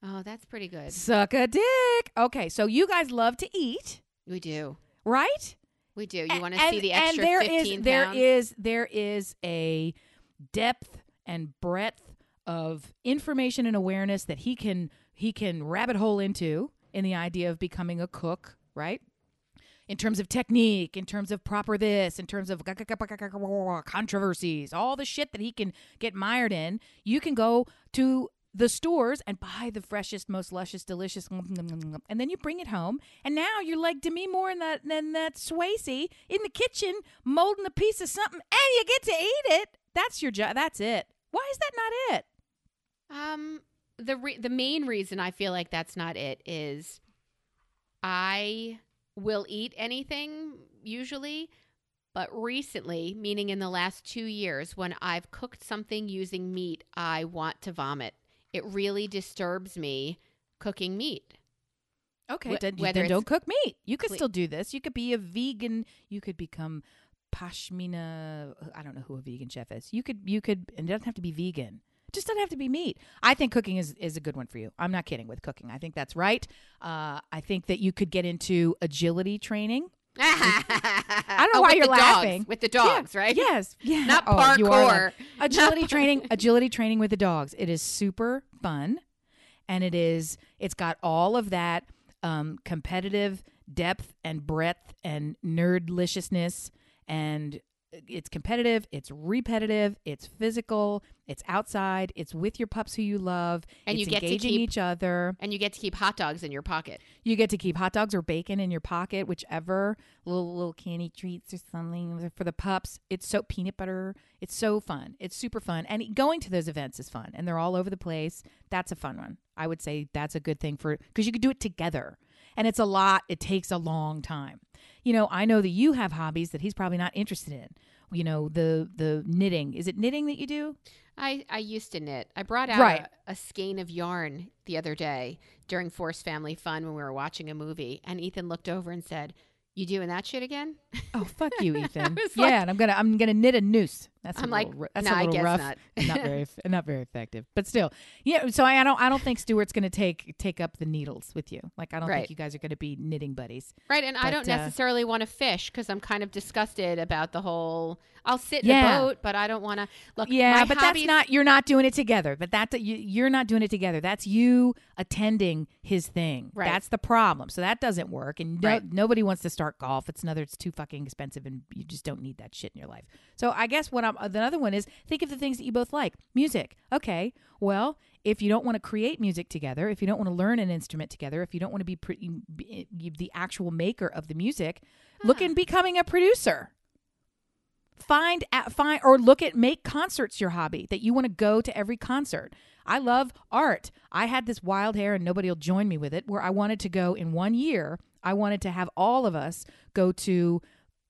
Oh, that's pretty good. Suck a dick. Okay, so you guys love to eat, We do. right? We do. You want to see the extra and there is 15 there pounds? is there is a depth and breadth of information and awareness that he can he can rabbit hole into in the idea of becoming a cook, right? In terms of technique, in terms of proper this, in terms of controversies, all the shit that he can get mired in, you can go to the stores and buy the freshest, most luscious, delicious, and then you bring it home. And now you're like Demi Moore and that, and that Swayze in the kitchen molding a piece of something, and you get to eat it. That's your job. That's it. Why is that not it? Um, the re- the main reason I feel like that's not it is I will eat anything usually, but recently, meaning in the last two years, when I've cooked something using meat, I want to vomit. It really disturbs me cooking meat. Okay, Wh- then, whether then don't cook meat. You could cle- still do this. You could be a vegan. You could become pashmina. I don't know who a vegan chef is. You could. You could. And it doesn't have to be vegan. Just doesn't have to be meat. I think cooking is is a good one for you. I'm not kidding with cooking. I think that's right. Uh, I think that you could get into agility training. I don't know why you're laughing. Dogs, with the dogs, Yeah, right? Yes. Yeah. Not Oh, parkour. agility training agility training with the dogs it is super fun and it is it's got all of that um, competitive depth and breadth and nerdliciousness and it's competitive it's repetitive it's physical it's outside it's with your pups who you love And it's you get to engaging keep- each other And you get to keep hot dogs in your pocket. you get to keep hot dogs or bacon in your pocket, whichever little little candy treats or something for the pups. It's so peanut butter. It's so fun. It's super fun, and going to those events is fun, and they're all over the place. That's a fun one. I would say that's a good thing for because you could do it together, and it's a lot. It takes a long time. You know, I know that you have hobbies that he's probably not interested in. You know, the the knitting. Is it knitting that you do? I, I used to knit. I brought out Right. a, a skein of yarn the other day during Force Family Fun when we were watching a movie, and Ethan looked over and said, "You doing that shit again?" Oh fuck you, Ethan. yeah, like- and I'm gonna I'm gonna knit a noose. That's I'm like, little, that's nah, a little rough. not. not very, not very effective. But still, yeah. So I, I don't, I don't think Stuart's going to take take up the needles with you. Like I don't Right. think you guys are going to be knitting buddies. Right, and I don't uh, necessarily want to fish because I'm kind of disgusted about the whole. I'll sit in Yeah. a boat, but I don't want to look. Yeah, but hobbies- that's not. You're not doing it together. But that's you, you're not doing it together. That's you attending his thing. Right. That's the problem. So that doesn't work. And no, Right. nobody wants to start golf. It's another. It's too fucking expensive, and you just don't need that shit in your life. So I guess what I'm. The other one is think of the things that you both like. Music. Okay. Well, if you don't want to create music together, if you don't want to learn an instrument together, if you don't want to be, pre- be the actual maker of the music, look in becoming a producer find at, find or look at make concerts your hobby that you want to go to every concert i love art i had this wild hair and nobody will join me with it where i wanted to go in one year i wanted to have all of us go to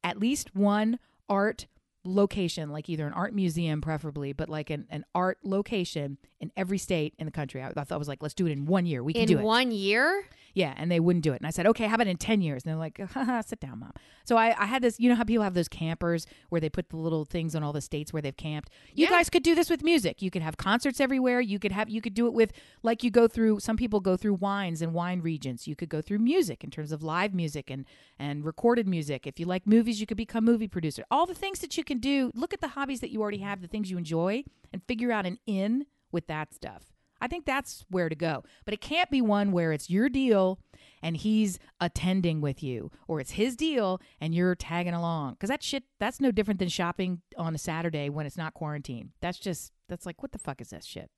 at least one art location like either an art museum preferably but like an, an art location in every state in the country i, I thought I was like let's do it in one year we can in do it one year. yeah, and they wouldn't do it. And I said, okay, how about in 10 years? And they're like, Haha, sit down, mom. So I, I had this, you know how people have those campers where they put the little things on all the states where they've camped? You Yeah. guys could do this with music. You could have concerts everywhere. You could have, you could do it with, like you go through, some people go through wines and wine regions. You could go through music in terms of live music and, and recorded music. If you like movies, you could become movie producer. All the things that you can do, look at the hobbies that you already have, the things you enjoy, and figure out an in with that stuff. I think that's where to go. But it can't be one where it's your deal and he's attending with you, or it's his deal and you're tagging along. Because that shit, that's no different than shopping on a Saturday when it's not quarantine. That's just, that's like, what the fuck is this shit?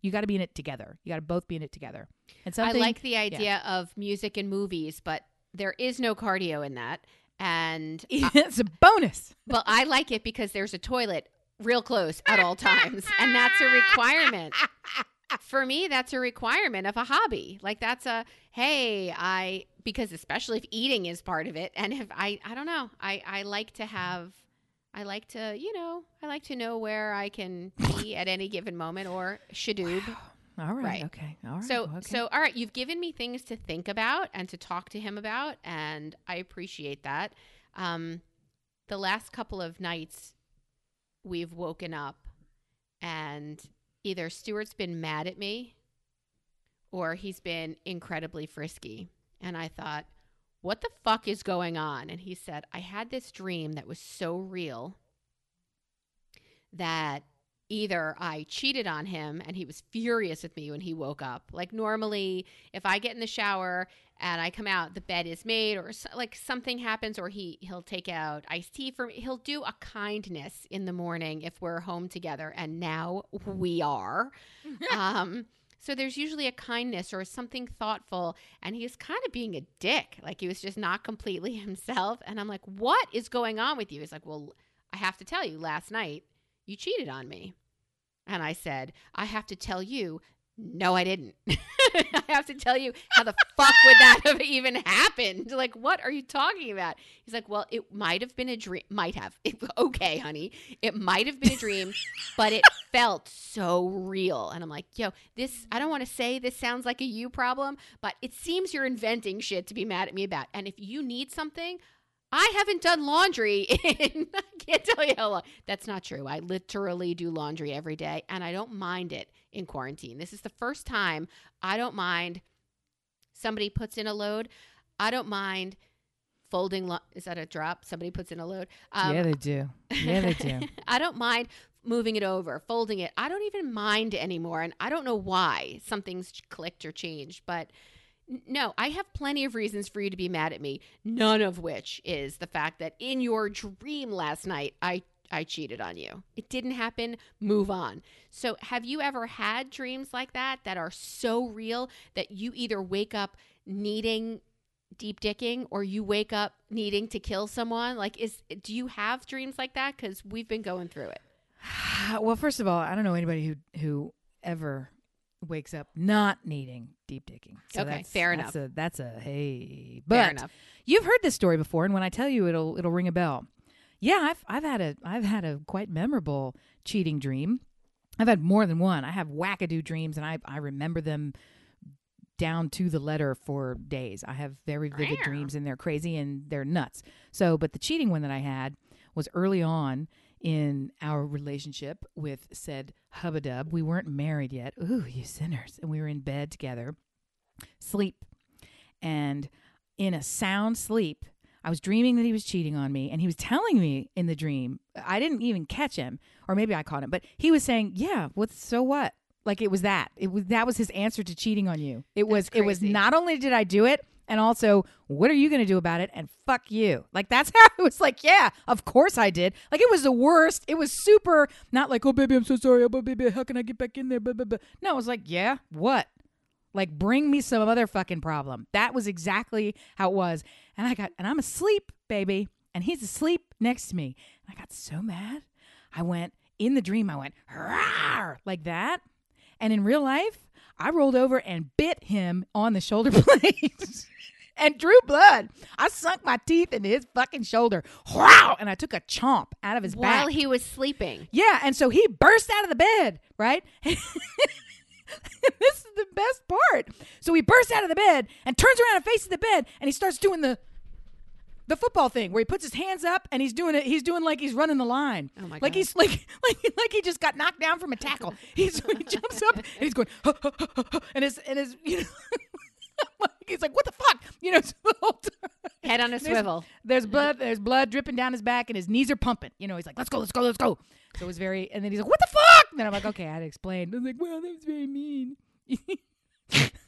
You got to be in it together. You got to both be in it together. And something, I like the idea of music and movies, but there is no cardio in that. And it's a bonus. well, I like it because there's a toilet real close at all times, and that's a requirement. For me, that's a requirement of a hobby. Like that's a hey, I because especially if eating is part of it, and if I I don't know, I I like to have. I like to, you know, I like to know where I can be at any given moment or shadoob. All right. Right. Okay. All right. So, okay. so all right, you've given me things to think about and to talk to him about, and I appreciate that. Um, the last couple of nights, we've woken up, and either Stuart's been mad at me, or he's been incredibly frisky, and I thought, what the fuck is going on? And he said, I had this dream that was so real that either I cheated on him and he was furious with me when he woke up. Like normally, if I get in the shower and I come out, the bed is made, or so, like something happens, or he he'll take out iced tea for me. He'll do a kindness in the morning if we're home together, and now we are. um, so there's usually a kindness or something thoughtful, and he's kind of being a dick. Like he was just not completely himself, and I'm like, "What is going on with you?" He's like, "Well, I have to tell you, last night you cheated on me." And I said, I have to tell you, no, I didn't. I have to tell you, how the fuck would that have even happened? Like, what are you talking about? He's like, well, it might have been a dream. Might have. It, okay, honey. It might have been a dream, but it felt so real. And I'm like, yo, this, I don't want to say this sounds like a you problem, but it seems you're inventing shit to be mad at me about. And if you need something, I haven't done laundry in I can't tell you how long. That's not true. I literally do laundry every day and I don't mind it in quarantine. This is the first time I don't mind somebody puts in a load. I don't mind folding lo- is that a drop? Somebody puts in a load. Um, yeah, they do. Yeah, they do. I don't mind moving it over, folding it. I don't even mind anymore. And I don't know why something's clicked or changed, but no, I have plenty of reasons for you to be mad at me, none of which is the fact that in your dream last night, I. I cheated on you. It didn't happen. Move on. So, have you ever had dreams like that that are so real that you either wake up needing deep dicking or you wake up needing to kill someone? Like, is do you have dreams like that? Because we've been going through it. well, first of all, I don't know anybody who who ever wakes up not needing deep digging. So Okay, that's, fair that's A, that's a hey, Fair but enough. you've heard this story before, and when I tell you, it'll it'll ring a bell. Yeah, I've I've had a I've had a quite memorable cheating dream. I've had more than one. I have wackadoo dreams, and I I remember them down to the letter for days. I have very vivid dreams, and they're crazy and they're nuts. So, but the cheating one that I had was early on in our relationship with said hubbadub. We weren't married yet. Ooh, you sinners. And we were in bed together, sleep. And in a sound sleep, I was dreaming that he was cheating on me, and he was telling me in the dream. I didn't even catch him, or maybe I caught him, but he was saying, "Yeah, what's so what?" Like it was that. It was that was his answer to cheating on you. It was That's it was not only did I do it, and also what are you going to do about it? And fuck you. Like that's how it was. Like yeah, of course I did. Like it was the worst. It was super. Not like oh baby, I'm so sorry. Oh baby, how can I get back in there? Blah, blah, blah. No, it was like yeah, what? Like bring me some other fucking problem. That was exactly how it was. And I got and I'm asleep, baby, and he's asleep next to me. And I got so mad. I went in the dream. I went like that. And in real life, I rolled over and bit him on the shoulder blades. And drew blood. I sunk my teeth into his fucking shoulder. Wow! And I took a chomp out of his While back. While he was sleeping. Yeah, and so he burst out of the bed, right? this is the best part. So he bursts out of the bed and turns around and faces the bed and he starts doing the the football thing where he puts his hands up and he's doing it he's doing like he's running the line. Oh my Like God. he's like like like he just got knocked down from a tackle. He's he jumps up and he's going and his and his you know he's like what the fuck? You know so the whole time. Head on a There's- swivel. There's mm-hmm. blood. There's blood dripping down his back, and his knees are pumping. You know, he's like, "Let's go, let's go, let's go." So it was very. And then he's like, "What the fuck?" And then I'm like, "Okay, I had to explain." I was like, "Well, that was very mean."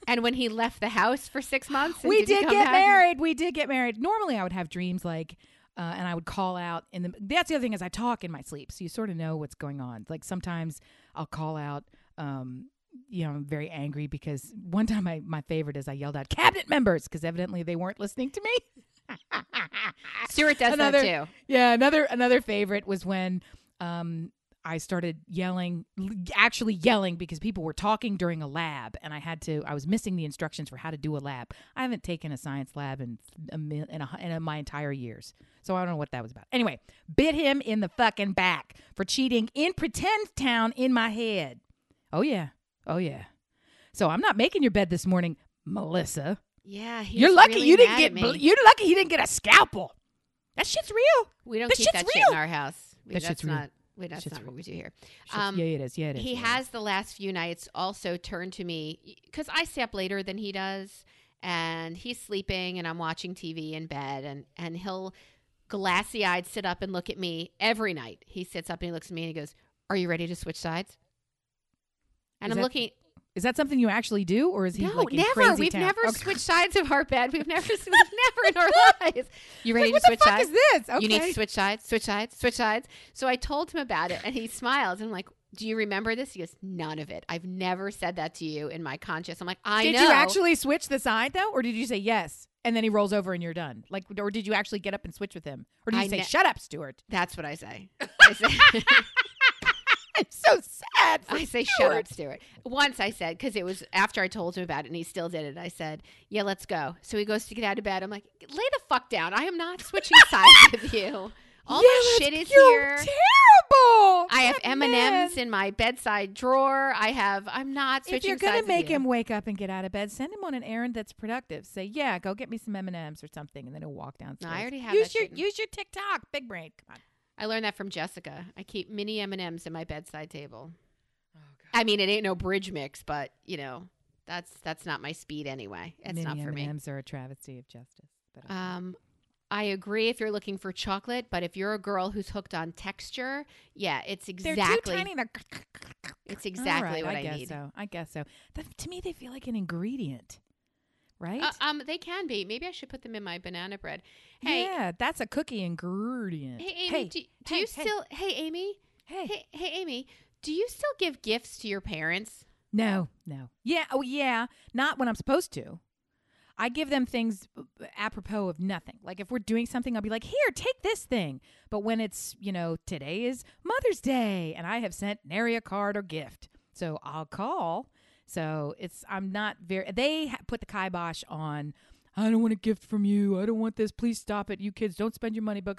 And when he left the house for six months, and we did come get married. We did get married. Normally, I would have dreams like, uh, and I would call out. In the that's the other thing is I talk in my sleep, so you sort of know what's going on. Like sometimes I'll call out. Um, you know, I'm very angry because one time I my favorite is I yelled out cabinet members because evidently they weren't listening to me. Stuart does Another- that too. Yeah, another another favorite was when um I started yelling, actually yelling because people were talking during a lab, and I had to. I was missing the instructions for how to do a lab. I haven't taken a science lab in a, in, a, in a, my entire years, so I don't know what that was about. Anyway, bit him in the fucking back for cheating in pretend town in my head. Oh yeah, oh yeah. So I'm not making your bed this morning, Melissa. Yeah, he's You're lucky really you didn't get. bl- You're lucky he didn't get a scalpel. That shit's real. we don't this keep shit's that shit real. in our house. We, That that's shit's real. not. We, that's Shit's not what we do here. Um, yeah, it is. Yeah, it is. he yeah, has the last few nights also turned to me because I stay up later than he does, and he's sleeping, and I'm watching TV in bed, and and he'll glassy eyed sit up and look at me every night. He sits up and he looks at me and he goes, "Are you ready to switch sides?" And Is I'm that- looking. Is that something you actually do, or is he No, like never. We've town? never Okay. switched sides of our bed. We've never, we've never in our lives. You ready Like, to what switch the fuck sides? is this? Okay. You need to switch sides, switch sides, switch sides. So I told him about it and he smiles and I'm like, Do you remember this? He goes, None of it. I've never said that to you in my conscious. I'm like, I did know. you actually switch the side though, or did you say yes and then he rolls over and you're done? Like, or did you actually get up and switch with him, or did you I say, ne- "Shut up, Stuart"? That's what I say. I say, I'm so sad. I say shut Stuart. up, Stuart. Once I said, because it was after I told him about it and he still did it, I said, Yeah, let's go. So he goes to get out of bed. I'm like, Lay the fuck down. I am not switching sides with you. All yeah, this shit is you're here. Terrible. I have M and M's in my bedside drawer. I have. I'm not If you're gonna make him wake up and get out of bed, send him on an errand that's productive. Say, "Yeah, go get me some M and M's or something," and then he'll walk downstairs. I already have use that your shit. use your TikTok, big brain. Come on. I learned that from Jessica. I keep mini M and M's in my bedside table. Oh, I mean, it ain't no bridge mix, but you know, that's that's not my speed anyway. It's Mini not for me. M&Ms are a travesty of justice. But. Um, I agree if you're looking for chocolate, but if you're a girl who's hooked on texture, yeah, it's exactly. They're too tiny. They're it's exactly All what right, I, guess need. so. I guess so. That, to me, they feel like an ingredient, right? Uh, um, they can be. Maybe I should put them in my banana bread. Hey, yeah, that's a cookie ingredient. hey, Amy, hey, do, do hey, you hey, still? Hey, Amy. Hey, Hey, hey, Amy. Do you still give gifts to your parents? no, no. Yeah, oh yeah. Not when I'm supposed to. I give them things uh, apropos of nothing. Like if we're doing something, I'll be like, "Here, take this thing." But when it's, you know, today is Mother's Day, and I have sent nary a card or gift, so I'll call. So it's I'm not very. They put the kibosh on. I don't want a gift from you. I don't want this. Please stop it. You kids don't spend your money. Blah.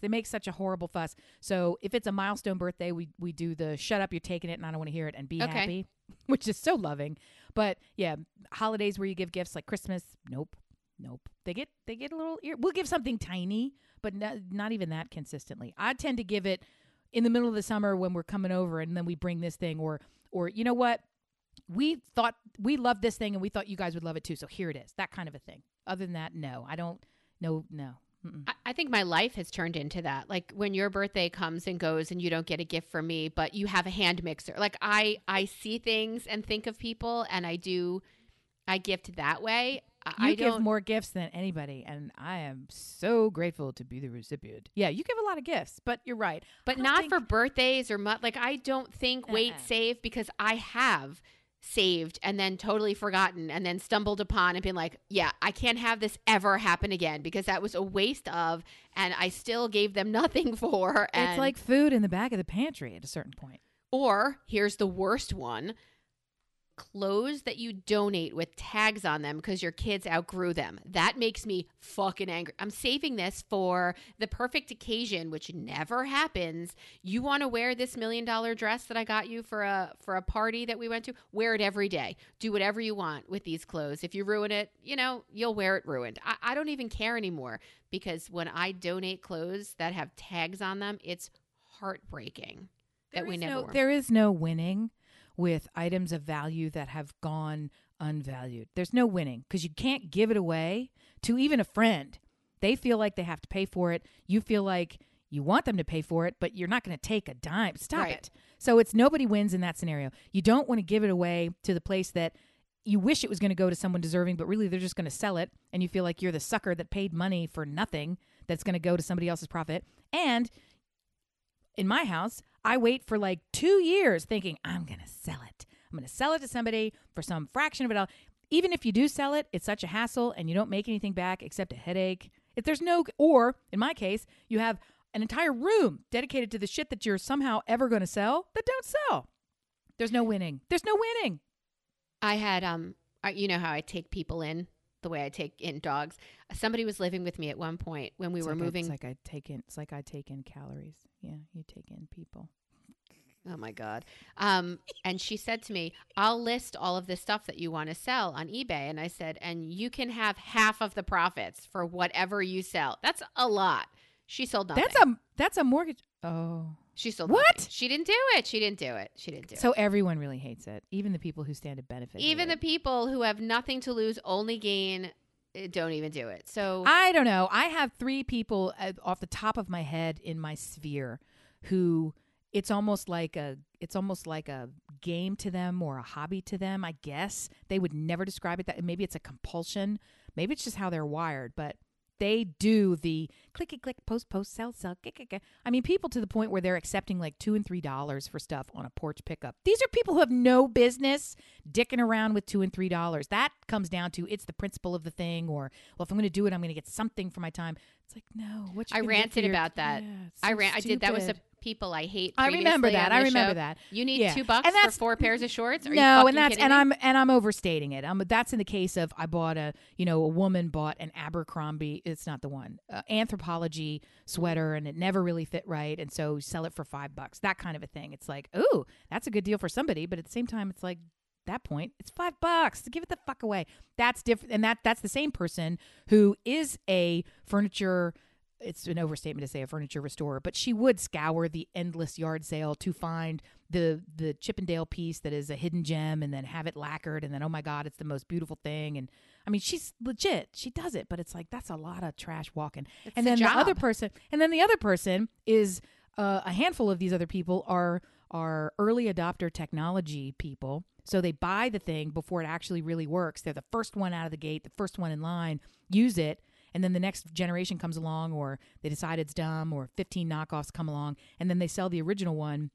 They make such a horrible fuss. So if it's a milestone birthday, we we do the shut up. You're taking it, and I don't want to hear it, and be Okay. happy, which is so loving. But yeah, holidays where you give gifts like Christmas, nope, nope. They get they get a little. ear- We'll give something tiny, but not, not even that consistently. I tend to give it in the middle of the summer when we're coming over and then we bring this thing or or you know what we thought we loved this thing and we thought you guys would love it too so here it is that kind of a thing other than that no i don't no no I, I think my life has turned into that. Like when your birthday comes and goes and you don't get a gift from me, but you have a hand mixer. Like I I see things and think of people and I do I gift that way. I, you I give more gifts than anybody and i am so grateful to be the recipient yeah you give a lot of gifts but you're right but not think- for birthdays or mu- like I don't think wait Uh-uh. save because I have saved and then totally forgotten and then stumbled upon and been like, yeah, I can't have this ever happen again because that was a waste of and I still gave them nothing for and it's like food in the back of the pantry at a certain point or here's the worst one. Clothes that you donate with tags on them because your kids outgrew them. That makes me fucking angry. I'm saving this for the perfect occasion, which never happens. You want to wear this million dollar dress that I got you for a for a party that we went to? Wear it every day. Do whatever you want with these clothes. If you ruin it, you know, you'll wear it ruined. I, I don't even care anymore because when I donate clothes that have tags on them, it's heartbreaking that we never no, there is no winning with items of value that have gone unvalued. There's no winning because you can't give it away to even a friend. They feel like they have to pay for it. You feel like you want them to pay for it, but you're not going to take a dime. Stop Right. it. So it's nobody wins in that scenario. You don't want to give it away to the place that you wish it was going to go to someone deserving, but really they're just going to sell it, and you feel like you're the sucker that paid money for nothing that's going to go to somebody else's profit. And in my house, I wait for like two years thinking, I'm going to sell it. I'm going to sell it to somebody for some fraction of it. all. Even if you do sell it, it's such a hassle and you don't make anything back except a headache. If there's no, or in my case, you have an entire room dedicated to the shit that you're somehow ever going to sell that don't sell. There's no winning. There's no winning. I had um you know how I take people in the way I take in dogs. Somebody was living with me at one point when we It's were like I- moving. it's like I take in. It's like I take in calories. Yeah, you take in people. oh my god. Um and she said to me, "I'll list all of this stuff that you want to sell on eBay." And I said, "And you can have half of the profits for whatever you sell." That's a lot. She sold nothing. That's a that's a mortgage. Oh, she sold What? nothing. She didn't do it. She didn't do it. She didn't do so it. So everyone really hates it. Even the people who stand to benefit. Even the it. people who have nothing to lose, only gain, eh, don't even do it. So I don't know. I have three people uh, off the top of my head in my sphere who it's almost like a it's almost like a game to them or a hobby to them. I guess they would never describe it that. Maybe it's a compulsion. Maybe it's just how they're wired. But they do the clicky click post post sell sell. Click. I mean, people to the point where they're accepting like two and three dollars for stuff on a porch pickup. These are people who have no business dicking around with two and three dollars. That comes down to it's the principle of the thing, or well, if I'm going to do it, I'm going to get something for my time. It's like no. What you I gonna get for ranted your- about that. Yeah, it's I so ran. I did. That was stupid. People I hate. I remember that. I remember show. that. You need Yeah. two bucks And for that's- four pairs of shorts? Are no, and that's and me? I'm and I'm overstating it. Um, that's in the case of I bought a you know a woman bought an Abercrombie. It's not the one uh, Anthropologie sweater, and it never really fit right, and so sell it for five bucks. That kind of a thing. It's like, ooh, that's a good deal for somebody, but at the same time, it's like that point it's five bucks give it the fuck away that's different and that that's the same person who is a furniture it's an overstatement to say a furniture restorer, but she would scour the endless yard sale to find the the Chippendale piece that is a hidden gem and then have it lacquered and then oh my god, it's the most beautiful thing and I mean she's legit. She does it, but it's like that's a lot of trash walking. It's and then the other person and then the other person is uh, a handful of these other people are are early adopter technology people. So they buy the thing before it actually really works. They're the first one out of the gate, the first one in line, use it, and then the next generation comes along or they decide it's dumb or 15 knockoffs come along and then they sell the original one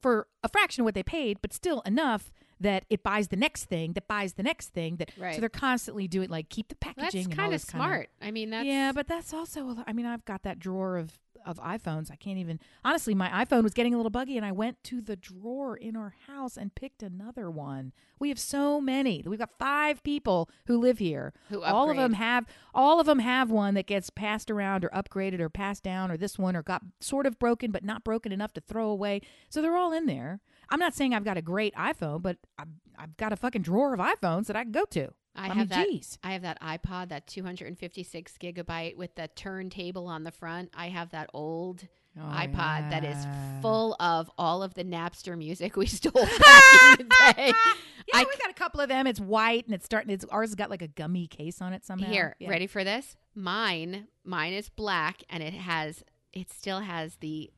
for a fraction of what they paid but still enough that it buys the next thing that buys the next thing that Right. so they're constantly doing like keep the packaging all kind of this kinda- smart. I mean, that's yeah but that's also i mean i've got that drawer of of iphones. I can't even honestly my iphone was getting a little buggy and i went to the drawer in our house and picked another one. We have so many. We've got five people who live here. Who all of them have all of them have one that gets passed around or upgraded or passed down or this one or got sort of broken but not broken enough to throw away. So they're all in there. I'm not saying i've got a great iphone but i've, I've got a fucking drawer of iphones that i can go to I, I have mean, that. geez. I have that iPod, that 256 gigabyte with the turntable on the front. I have that old Oh, iPod that is full of all of the Napster music we stole back in the day. Yeah, I we got a couple of them. It's white and it's starting. It's ours has got like a gummy case on it somehow. Here, Yeah. ready for this? Mine, mine is black, and it has, it still has the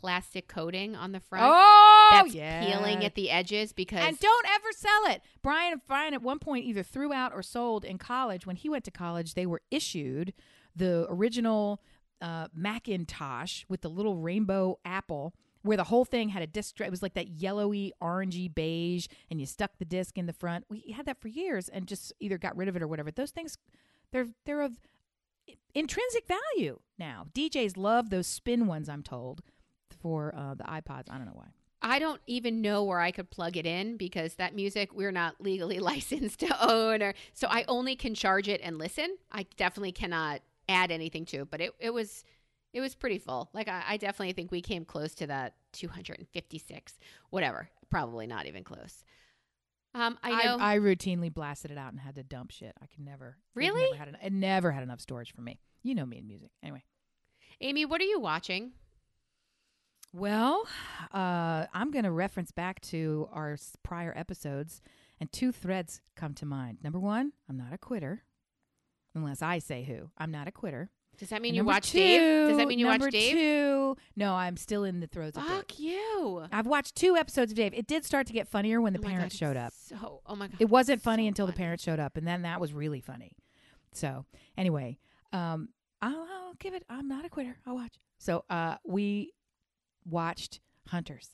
plastic coating on the front Oh, that's yeah. peeling at the edges because And don't ever sell it. Brian Brian at one point either threw out or sold in college. When he went to college, they were issued the original uh, Macintosh with the little rainbow apple. Where the whole thing had a disc, it was like that yellowy, orangey beige, and you stuck the disc in the front. We had that for years, and just either got rid of it or whatever. Those things, they're they're of intrinsic value now. DJs love those spin ones. I'm told for uh, the iPods. I don't know why. I don't even know where I could plug it in because that music we're not legally licensed to own or so I only can charge it and listen. I definitely cannot add anything to it, but it, it was it was pretty full. Like I, I definitely think we came close to that 256, whatever. Probably not even close. Um, I know. I, routinely blasted it out and had to dump shit. I can never. Really? Never had en- it never had enough storage for me. You know me in music. Anyway. Amy, what are you watching? Well, uh, I'm going to reference back to our prior episodes, and two threads come to mind. Number one, I'm not a quitter, unless I say who. I'm not a quitter. Does that mean And you watch Dave? Does that two- mean you watch Dave? Two, no, I'm still in the throes of Dave. Fuck you. I've watched two episodes of Dave. It did start to get funnier when the Oh parents God, showed up. So, oh my god, It wasn't funny so until the parents showed up, and then that was really funny. So anyway, um, I'll, I'll give it. I'm not a quitter. I'll watch. So uh, we watched Hunters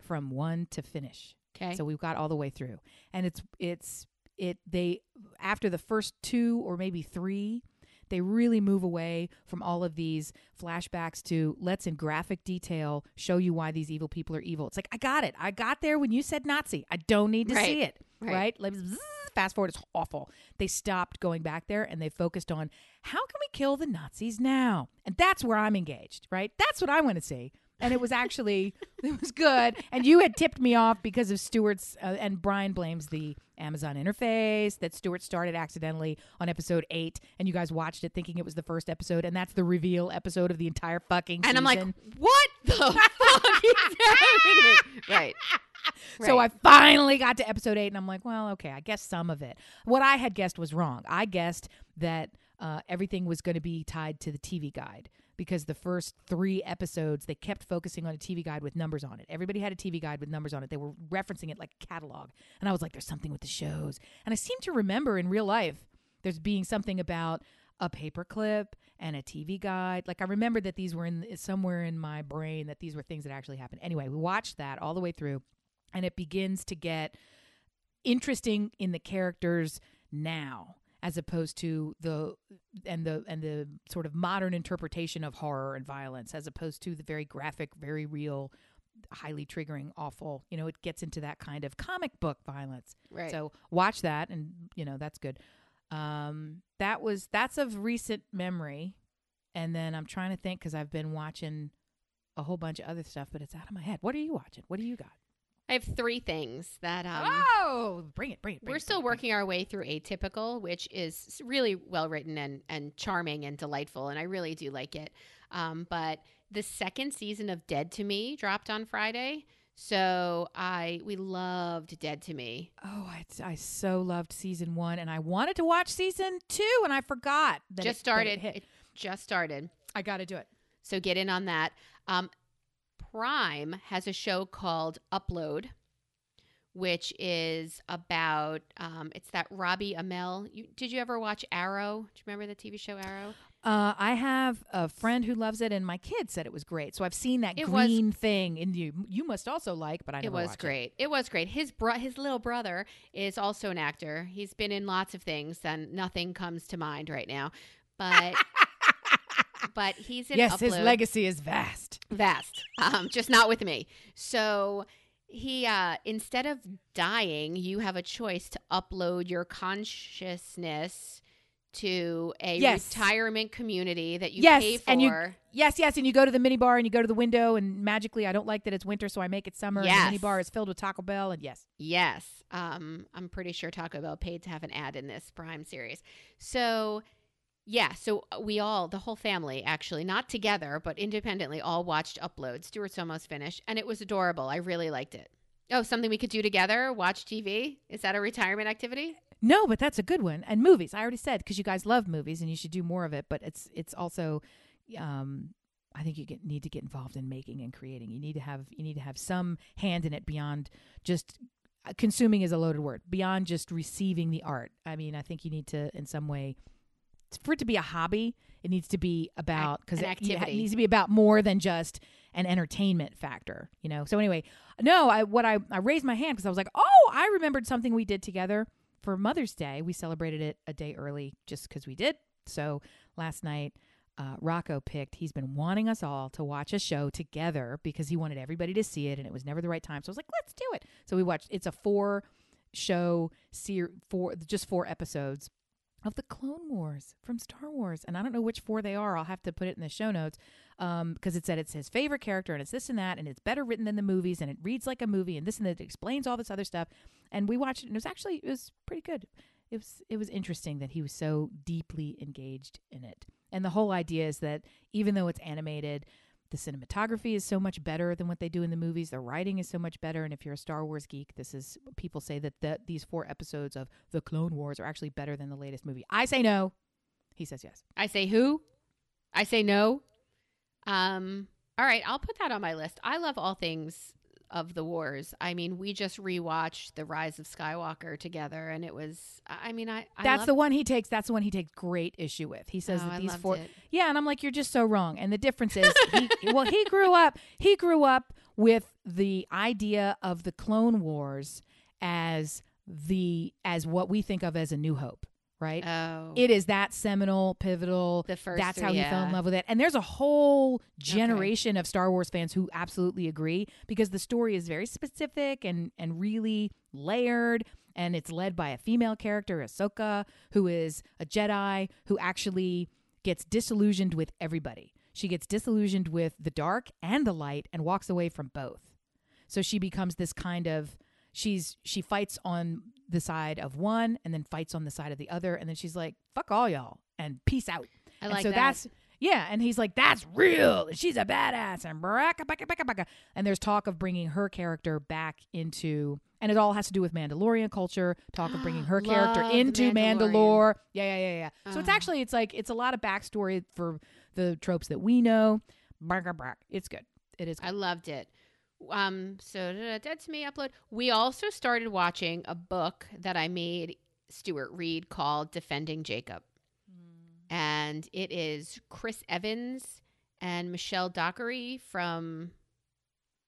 from one to finish. Okay. So we've got all the way through, and it's it's it. They after the first two or maybe three, they really move away from all of these flashbacks to let's in graphic detail show you why these evil people are evil. It's like I got it. I got there when you said Nazi. I don't need to Right. see it. Right. Right. Let's zzz, fast forward. It's awful. They stopped going back there and they focused on how can we kill the Nazis now, and that's where I'm engaged. Right. That's what I want to see. And it was actually it was good. And you had tipped me off because of Stuart's uh, and Brian blames the Amazon interface that Stuart started accidentally on episode eight, and you guys watched it thinking it was the first episode, and that's the reveal episode of the entire fucking and I'm like, what the fuck is happening? Right. So I finally got to episode eight, and I'm like, well, okay, I guess some of it. What I had guessed was wrong. I guessed that uh, everything was going to be tied to the TV guide because the first three episodes they kept focusing on a TV guide with numbers on it. Everybody had a TV guide with numbers on it. They were referencing it like a catalog, and I was like, there's something with the shows. And I seem to remember in real life there's being something about a paperclip and a TV guide. Like I remember that these were in somewhere in my brain that these were things that actually happened. Anyway, we watched that all the way through and it begins to get interesting in the characters now as opposed to the and the and the sort of modern interpretation of horror and violence as opposed to the very graphic very real highly triggering awful you know it gets into that kind of comic book violence. Right. so watch that and you know that's good. Um that was that's of recent memory. And then i'm trying to think because i've been watching a whole bunch of other stuff but it's out of my head. What are you watching? What do you got I have three things that um, oh bring it bring it bring we're it, still it, working our way through Atypical, which is really well written and, and charming and delightful, and I really do like it. Um, but the second season of Dead to Me dropped on Friday, so I we loved Dead to Me. oh I, I so loved season one and i wanted to watch season two and i forgot that just it- that it started. hit. It just started. i gotta do it So get in on that. Um, Prime has a show called Upload, which is about um, it's that Robbie Amell. You, did you ever watch Arrow? Do you remember the TV show Arrow? Uh, I have a friend who loves it, and my kid said it was great. So I've seen that It was- green thing, and you you must also like, but I It was great. It. was great. His bro- his little brother is also an actor. He's been in lots of things, and nothing comes to mind right now. But but he's in yes, his legacy is vast. vast um just not with me so he uh instead of dying you have a choice to upload your consciousness to a Yes. retirement community that you Yes, pay for and you- Yes, yes, and you go to the mini bar and you go to the window, and magically, I don't like that it's winter, so I make it summer. And the mini Yes. bar is filled with Taco Bell, and yes, yes um i'm pretty sure taco bell paid to have an ad in this prime series so Yeah, so uh, we all, the whole family, actually, not together, but independently, all watched Upload. Stuart's almost finished, and it was adorable. I really liked it. Oh, something we could do together? Watch TV? Is that a retirement activity? No, but that's a good one. And movies, I already said because you guys love movies and you should do more of it. But it's it's also, um, I think you get, need to get involved in making and creating. You need to have you need to have some hand in it beyond just uh, consuming is a loaded word beyond just receiving the art. I mean, I think you need to in some way for it to be a hobby. It needs to be about because it, yeah, it needs to be about more than just an entertainment factor. You know. So anyway, no, I what I I raised my hand because I was like, oh, I remembered something we did together for Mother's Day. We celebrated it a day early just because we did. So last night, uh, Rocco picked. He's been wanting us all to watch a show together because he wanted everybody to see it, and it was never the right time. So I was like, let's do it. So we watched. It's a four show ser- four just four episodes of the Clone Wars from Star Wars, and I don't know which four they are. I'll have to put it in the show notes um, because it said it's his favorite character, and it's this and that, and it's better written than the movies, and it reads like a movie, and this and that. It explains all this other stuff, and we watched it, and it was actually it was pretty good. It was it was interesting that he was so deeply engaged in it, and the whole idea is that even though it's animated. The cinematography is so much better than what they do in the movies. The writing is so much better. And if you're a Star Wars geek, this is people say that the, these four episodes of the Clone Wars are actually better than the latest movie. I say no. He says yes. I say who? I say no. Um, all right, I'll put that on my list. I love all things of the wars. I mean, we just rewatched The Rise of Skywalker together, and it was. I mean, I, I That's the one he takes. That's the one he takes great issue with. He says Oh, that these four. it. Yeah, and I'm like, you're just so wrong. And the difference is, he, well, he grew up. He grew up with the idea of the Clone Wars as the as what we think of as a New Hope, right? Oh, it is that seminal, pivotal. the first. That's three, how he fell in love with it. And there's a whole generation of Star Wars fans who absolutely agree because the story is very specific and and really layered and it's led by a female character, Ahsoka, who is a Jedi who actually gets disillusioned with everybody. She gets disillusioned with the dark and the light and walks away from both. So she becomes this kind of she's she fights on the side of one and then fights on the side of the other. And then she's like fuck all y'all and peace out. I and like so that. that's yeah. And he's like that's real. And she's a badass. And baraka, baka, baka, baka. and there's talk of bringing her character back into and it all has to do with Mandalorian culture. Talk of bringing her character into Mandalore. Yeah yeah yeah yeah. So it's Ah. actually it's like it's a lot of backstory for the tropes that we know. It's good. It is good. I loved it. Um, so Dead to Me upload. We also started watching a book that I made Stuart read called Defending Jacob. And it is Chris Evans and Michelle Dockery from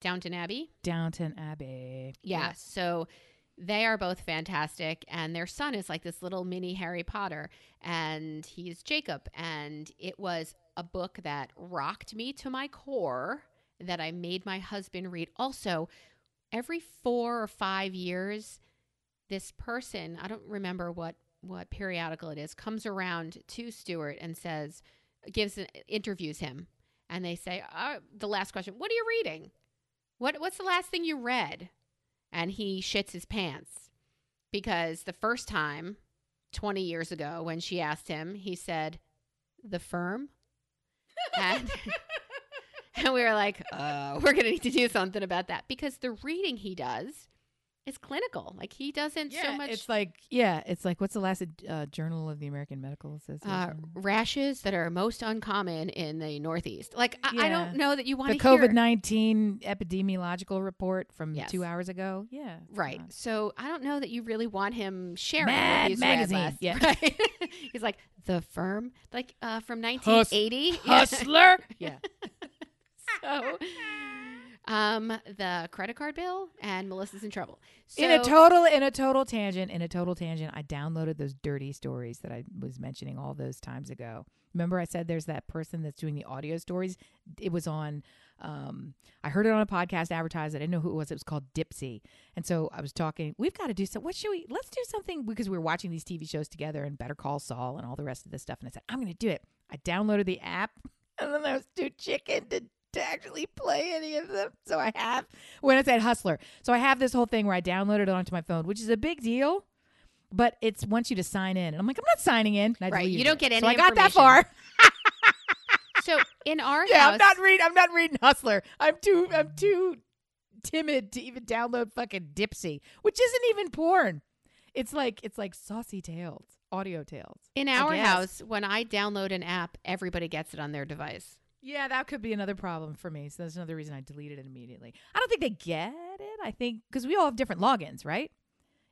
Downton Abbey. Downton Abbey Yeah. So they are both fantastic. And their son is like this little mini Harry Potter. And he's Jacob. And it was a book that rocked me to my core that I made my husband read. Also, every four or five years, this person, I don't remember what what periodical it is, comes around to Stuart and says, gives interviews him, and they say, uh, the last question, what are you reading? What what's the last thing you read? And he shits his pants because the first time, twenty years ago, when she asked him, he said, "The firm," and and we were like, uh, "We're gonna need to do something about that," because the reading he does is clinical. Like he doesn't so much. It's like yeah, it's like what's the last uh, Journal of the American Medical Association? uh, rashes that are most uncommon in the Northeast. Like I, I don't know that you want the to hear The COVID nineteen epidemiological report from Yes. two hours ago. Yeah, Right. Uh, So I don't know that you really want him sharing Mad he's Magazine, last. yeah. Right? he's like the firm, like uh, from 1980. Yeah. Hustler. yeah. so, um, the credit card bill and Melissa's in trouble. So, in a total, in a total tangent, in a total tangent, I downloaded those dirty stories that I was mentioning all those times ago. Remember, I said there's that person that's doing the audio stories. It was on. Um, I heard it on a podcast advertised. I didn't know who it was. It was called Dipsea, and so I was talking. We've got to do some. What should we? Let's do something because we were watching these TV shows together and Better Call Saul and all the rest of this stuff. And I said, I'm going to do it. I downloaded the app, and then I was too chicken to to actually play any of them. So I have when I said Hustler. So I have this whole thing where I downloaded it onto my phone, which is a big deal. but it's wants you to sign in, and I'm like, I'm not signing in. I Right, you don't it. get any So I got that far. So in our yeah, house, I'm not reading. I'm not reading Hustler. I'm too. I'm too timid to even download fucking Dipsea, which isn't even porn. It's like it's like saucy tales, audio tales. in our house, when I download an app, everybody gets it on their device. Yeah, that could be another problem for me. So that's another reason I deleted it immediately. I don't think they get it. I think because we all have different logins, right?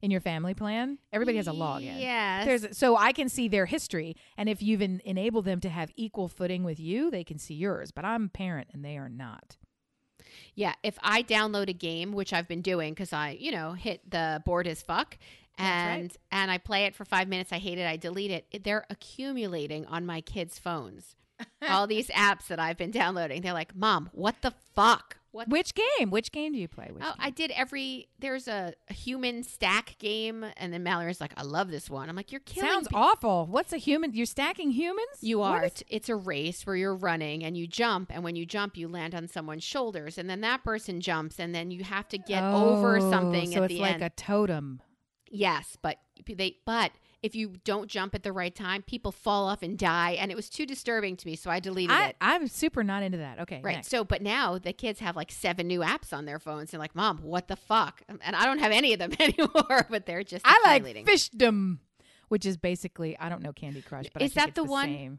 In your family plan, everybody has a login. There's so I can see their history, and if you've en- enabled them to have equal footing with you, they can see yours. But I'm a parent, and they are not. Yeah, if I download a game, which I've been doing because I, you know, hit the board as fuck, That's right. and and I play it for five minutes, I hate it, I delete it- They're accumulating on my kids' phones. All these apps that I've been downloading, they're like, "Mom, what the fuck? What?" Which game? Which game do you play? Which Oh, I did every. There's a, a human stack game, and then Mallory's like, "I love this one." I'm like, "You're killing Sounds pe- awful. What's a human? You're stacking humans? You are. is- It's a race where you're running and you jump, and when you jump, you land on someone's shoulders, and then that person jumps, and then you have to get over Oh, something So at it's the like end. a totem. yes, but they but if you don't jump at the right time, people fall off and die, and it was too disturbing to me, so I deleted I, it. I'm super not into that. Okay, Right. next. So, but now the kids have like seven new apps on their phones. They're like, "Mom, what the fuck?" Um, and I don't have any of them anymore, but they're just I like fishdom, which is basically I don't know Candy Crush, but I Is think that it's the one- Same.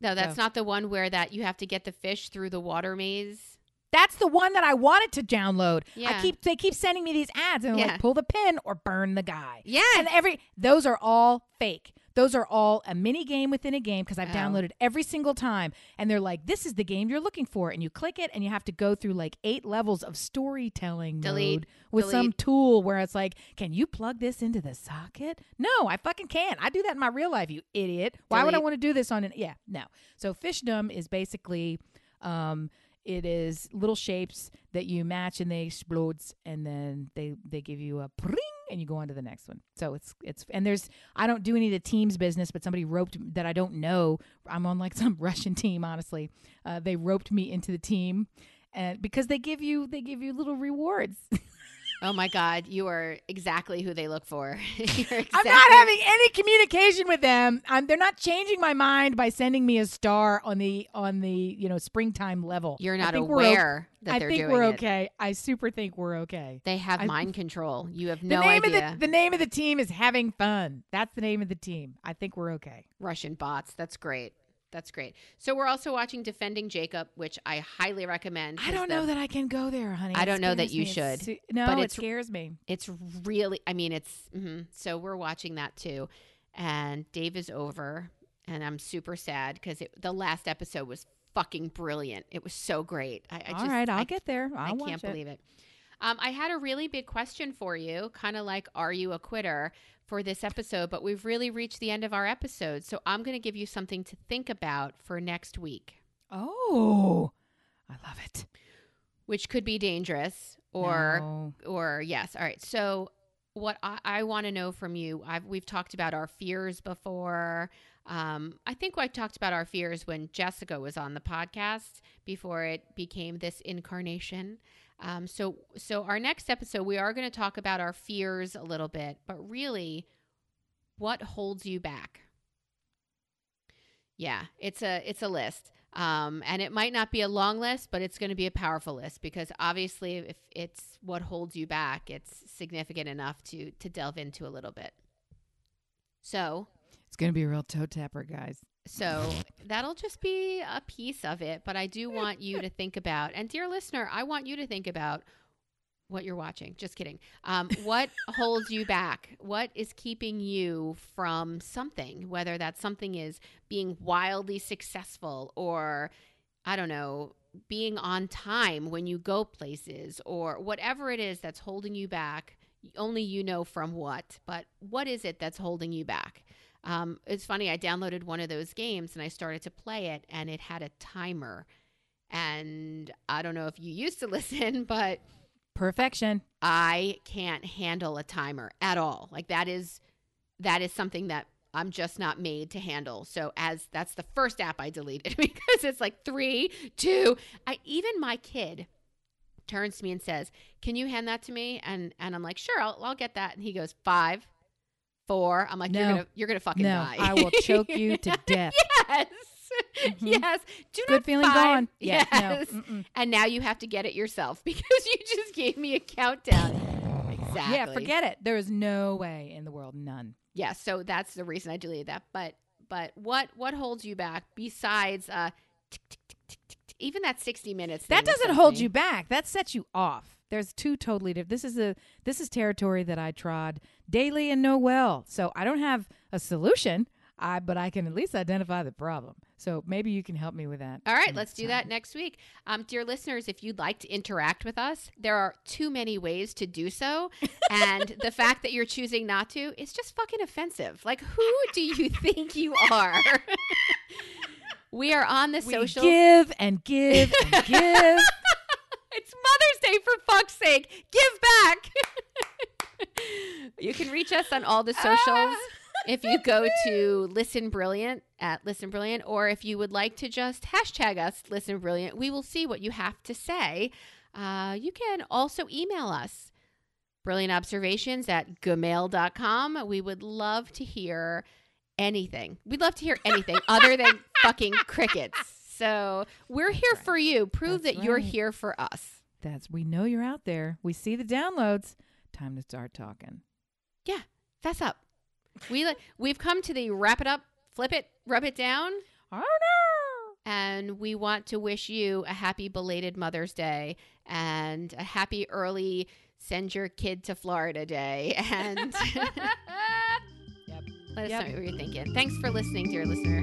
No, that's So- not the one where that you have to get the fish through the water maze. That's the one that I wanted to download. Yeah. I keep they keep sending me these ads and Yeah. like pull the pin or burn the guy. Yeah. And every those are all fake. Those are all a mini game within a game because I've Oh. downloaded every single time. And they're like, this is the game you're looking for. And you click it and you have to go through like eight levels of storytelling Delete, mode with some tool where it's like, can you plug this into the socket? No, I fucking can't. I do that in my real life, you idiot. Why would I want to do this on an yeah, no. So fishdom is basically um it is little shapes that you match and they explode and then they they give you a pring and you go on to the next one. So it's it's and there's I don't do any of the teams business, but somebody roped that I don't know. I'm on like some Russian team, honestly. Uh, they roped me into the team, and because they give you they give you little rewards. Oh my God, you are exactly who they look for. Exactly, I'm not having any communication with them. I'm, they're not changing my mind by sending me a star on the on the you know springtime level. You're I not think we're o- aware that I think we're it. okay. I super think we're okay. They have I- mind control. You have The no name idea. of the the name of the team is having fun. That's the name of the team. I think we're okay. Russian bots. That's great. That's great. So we're also watching Defending Jacob, which I highly recommend. I don't the- know that I can go there, honey. I don't know that you me. Should, su- no, but it scares me. It's really. I mean, it's. mhm. So we're watching that too, and Dave is over, and I'm super sad because the last episode was fucking brilliant. It was so great. I, I All just, right, I'll I get there. I'll I can't it. believe it. Um, I had a really big question for you, kind of like, are you a quitter for this episode? But we've really reached the end of our episode. So I'm going to give you something to think about for next week, Oh, I love it. which could be dangerous or, No. or yes. All right. So what I, I want to know from you, I've, we've talked about our fears before. Um, I think I talked about our fears when Jessica was on the podcast before it became this incarnation. Um, so, so our next episode, we are going to talk about our fears a little bit, but really, what holds you back? Yeah, it's a it's a list, um, and it might not be a long list, but it's going to be a powerful list because obviously, if it's what holds you back, it's significant enough to to delve into a little bit. So, It's gonna be a real toe tapper, guys. So that'll just be a piece of it, but I do want you to think about, and dear listener, I want you to think about what you're watching. Just kidding. Um, what holds you back? What is keeping you from something? Whether that something is being wildly successful or, I don't know, being on time when you go places or whatever it is that's holding you back. Only you know from what, but what is it that's holding you back? Um, it's funny. I downloaded one of those games and I started to play it, and it had a timer. And I don't know if you used to listen, but Perfection. I can't handle a timer at all. Like that is that is something that I'm just not made to handle. So as that's the first app I deleted because it's like three, two. I even my kid turns to me and says, "Can you hand that to me?" And and I'm like, "Sure, I'll I'll get that." And he goes, five, four. I'm like, you're gonna you're gonna fucking no, die. I will choke you to death. yes. Mhm. Yes. Do Good not feeling five. gone. Yeah, Yes. no. And now you have to get it yourself because you just gave me a countdown. Exactly. Yeah, forget it. There is no way in the world, none. Yeah, so that's the reason I deleted that. But but what what holds you back besides uh even that 60 minutes That doesn't hold you back. That sets you off. There's two totally different. This is a this is territory that I trod daily and know well. So I don't have a solution. I but I can at least identify the problem. So maybe you can help me with that. All right, let's do time. that next week. Um, dear listeners, if you'd like to interact with us, there are too many ways to do so. and the fact that you're choosing not to is just fucking offensive. Like, who do you think you are? we are on the We social. give and give and give. It's Mother's Day for fuck's sake. Give back. you can reach us on all the socials if you go to Listen Brilliant at Listen Brilliant, or if you would like to just hashtag us Listen Brilliant, we will see what you have to say. Uh, you can also email us brilliant observations at gmail.com. We would love to hear anything. We'd love to hear anything other than fucking crickets. So we're here right. for you. Prove That's that you're right. here for us. That's we know you're out there. We see the downloads. Time to start talking. Yeah, fess up. We we've come to the wrap it up, flip it, rub it down, Oh no! and we want to wish you a happy belated Mother's Day and a happy early send your kid to Florida day. And Yep. let us Yep. know what you're thinking. Thanks for listening, dear listener.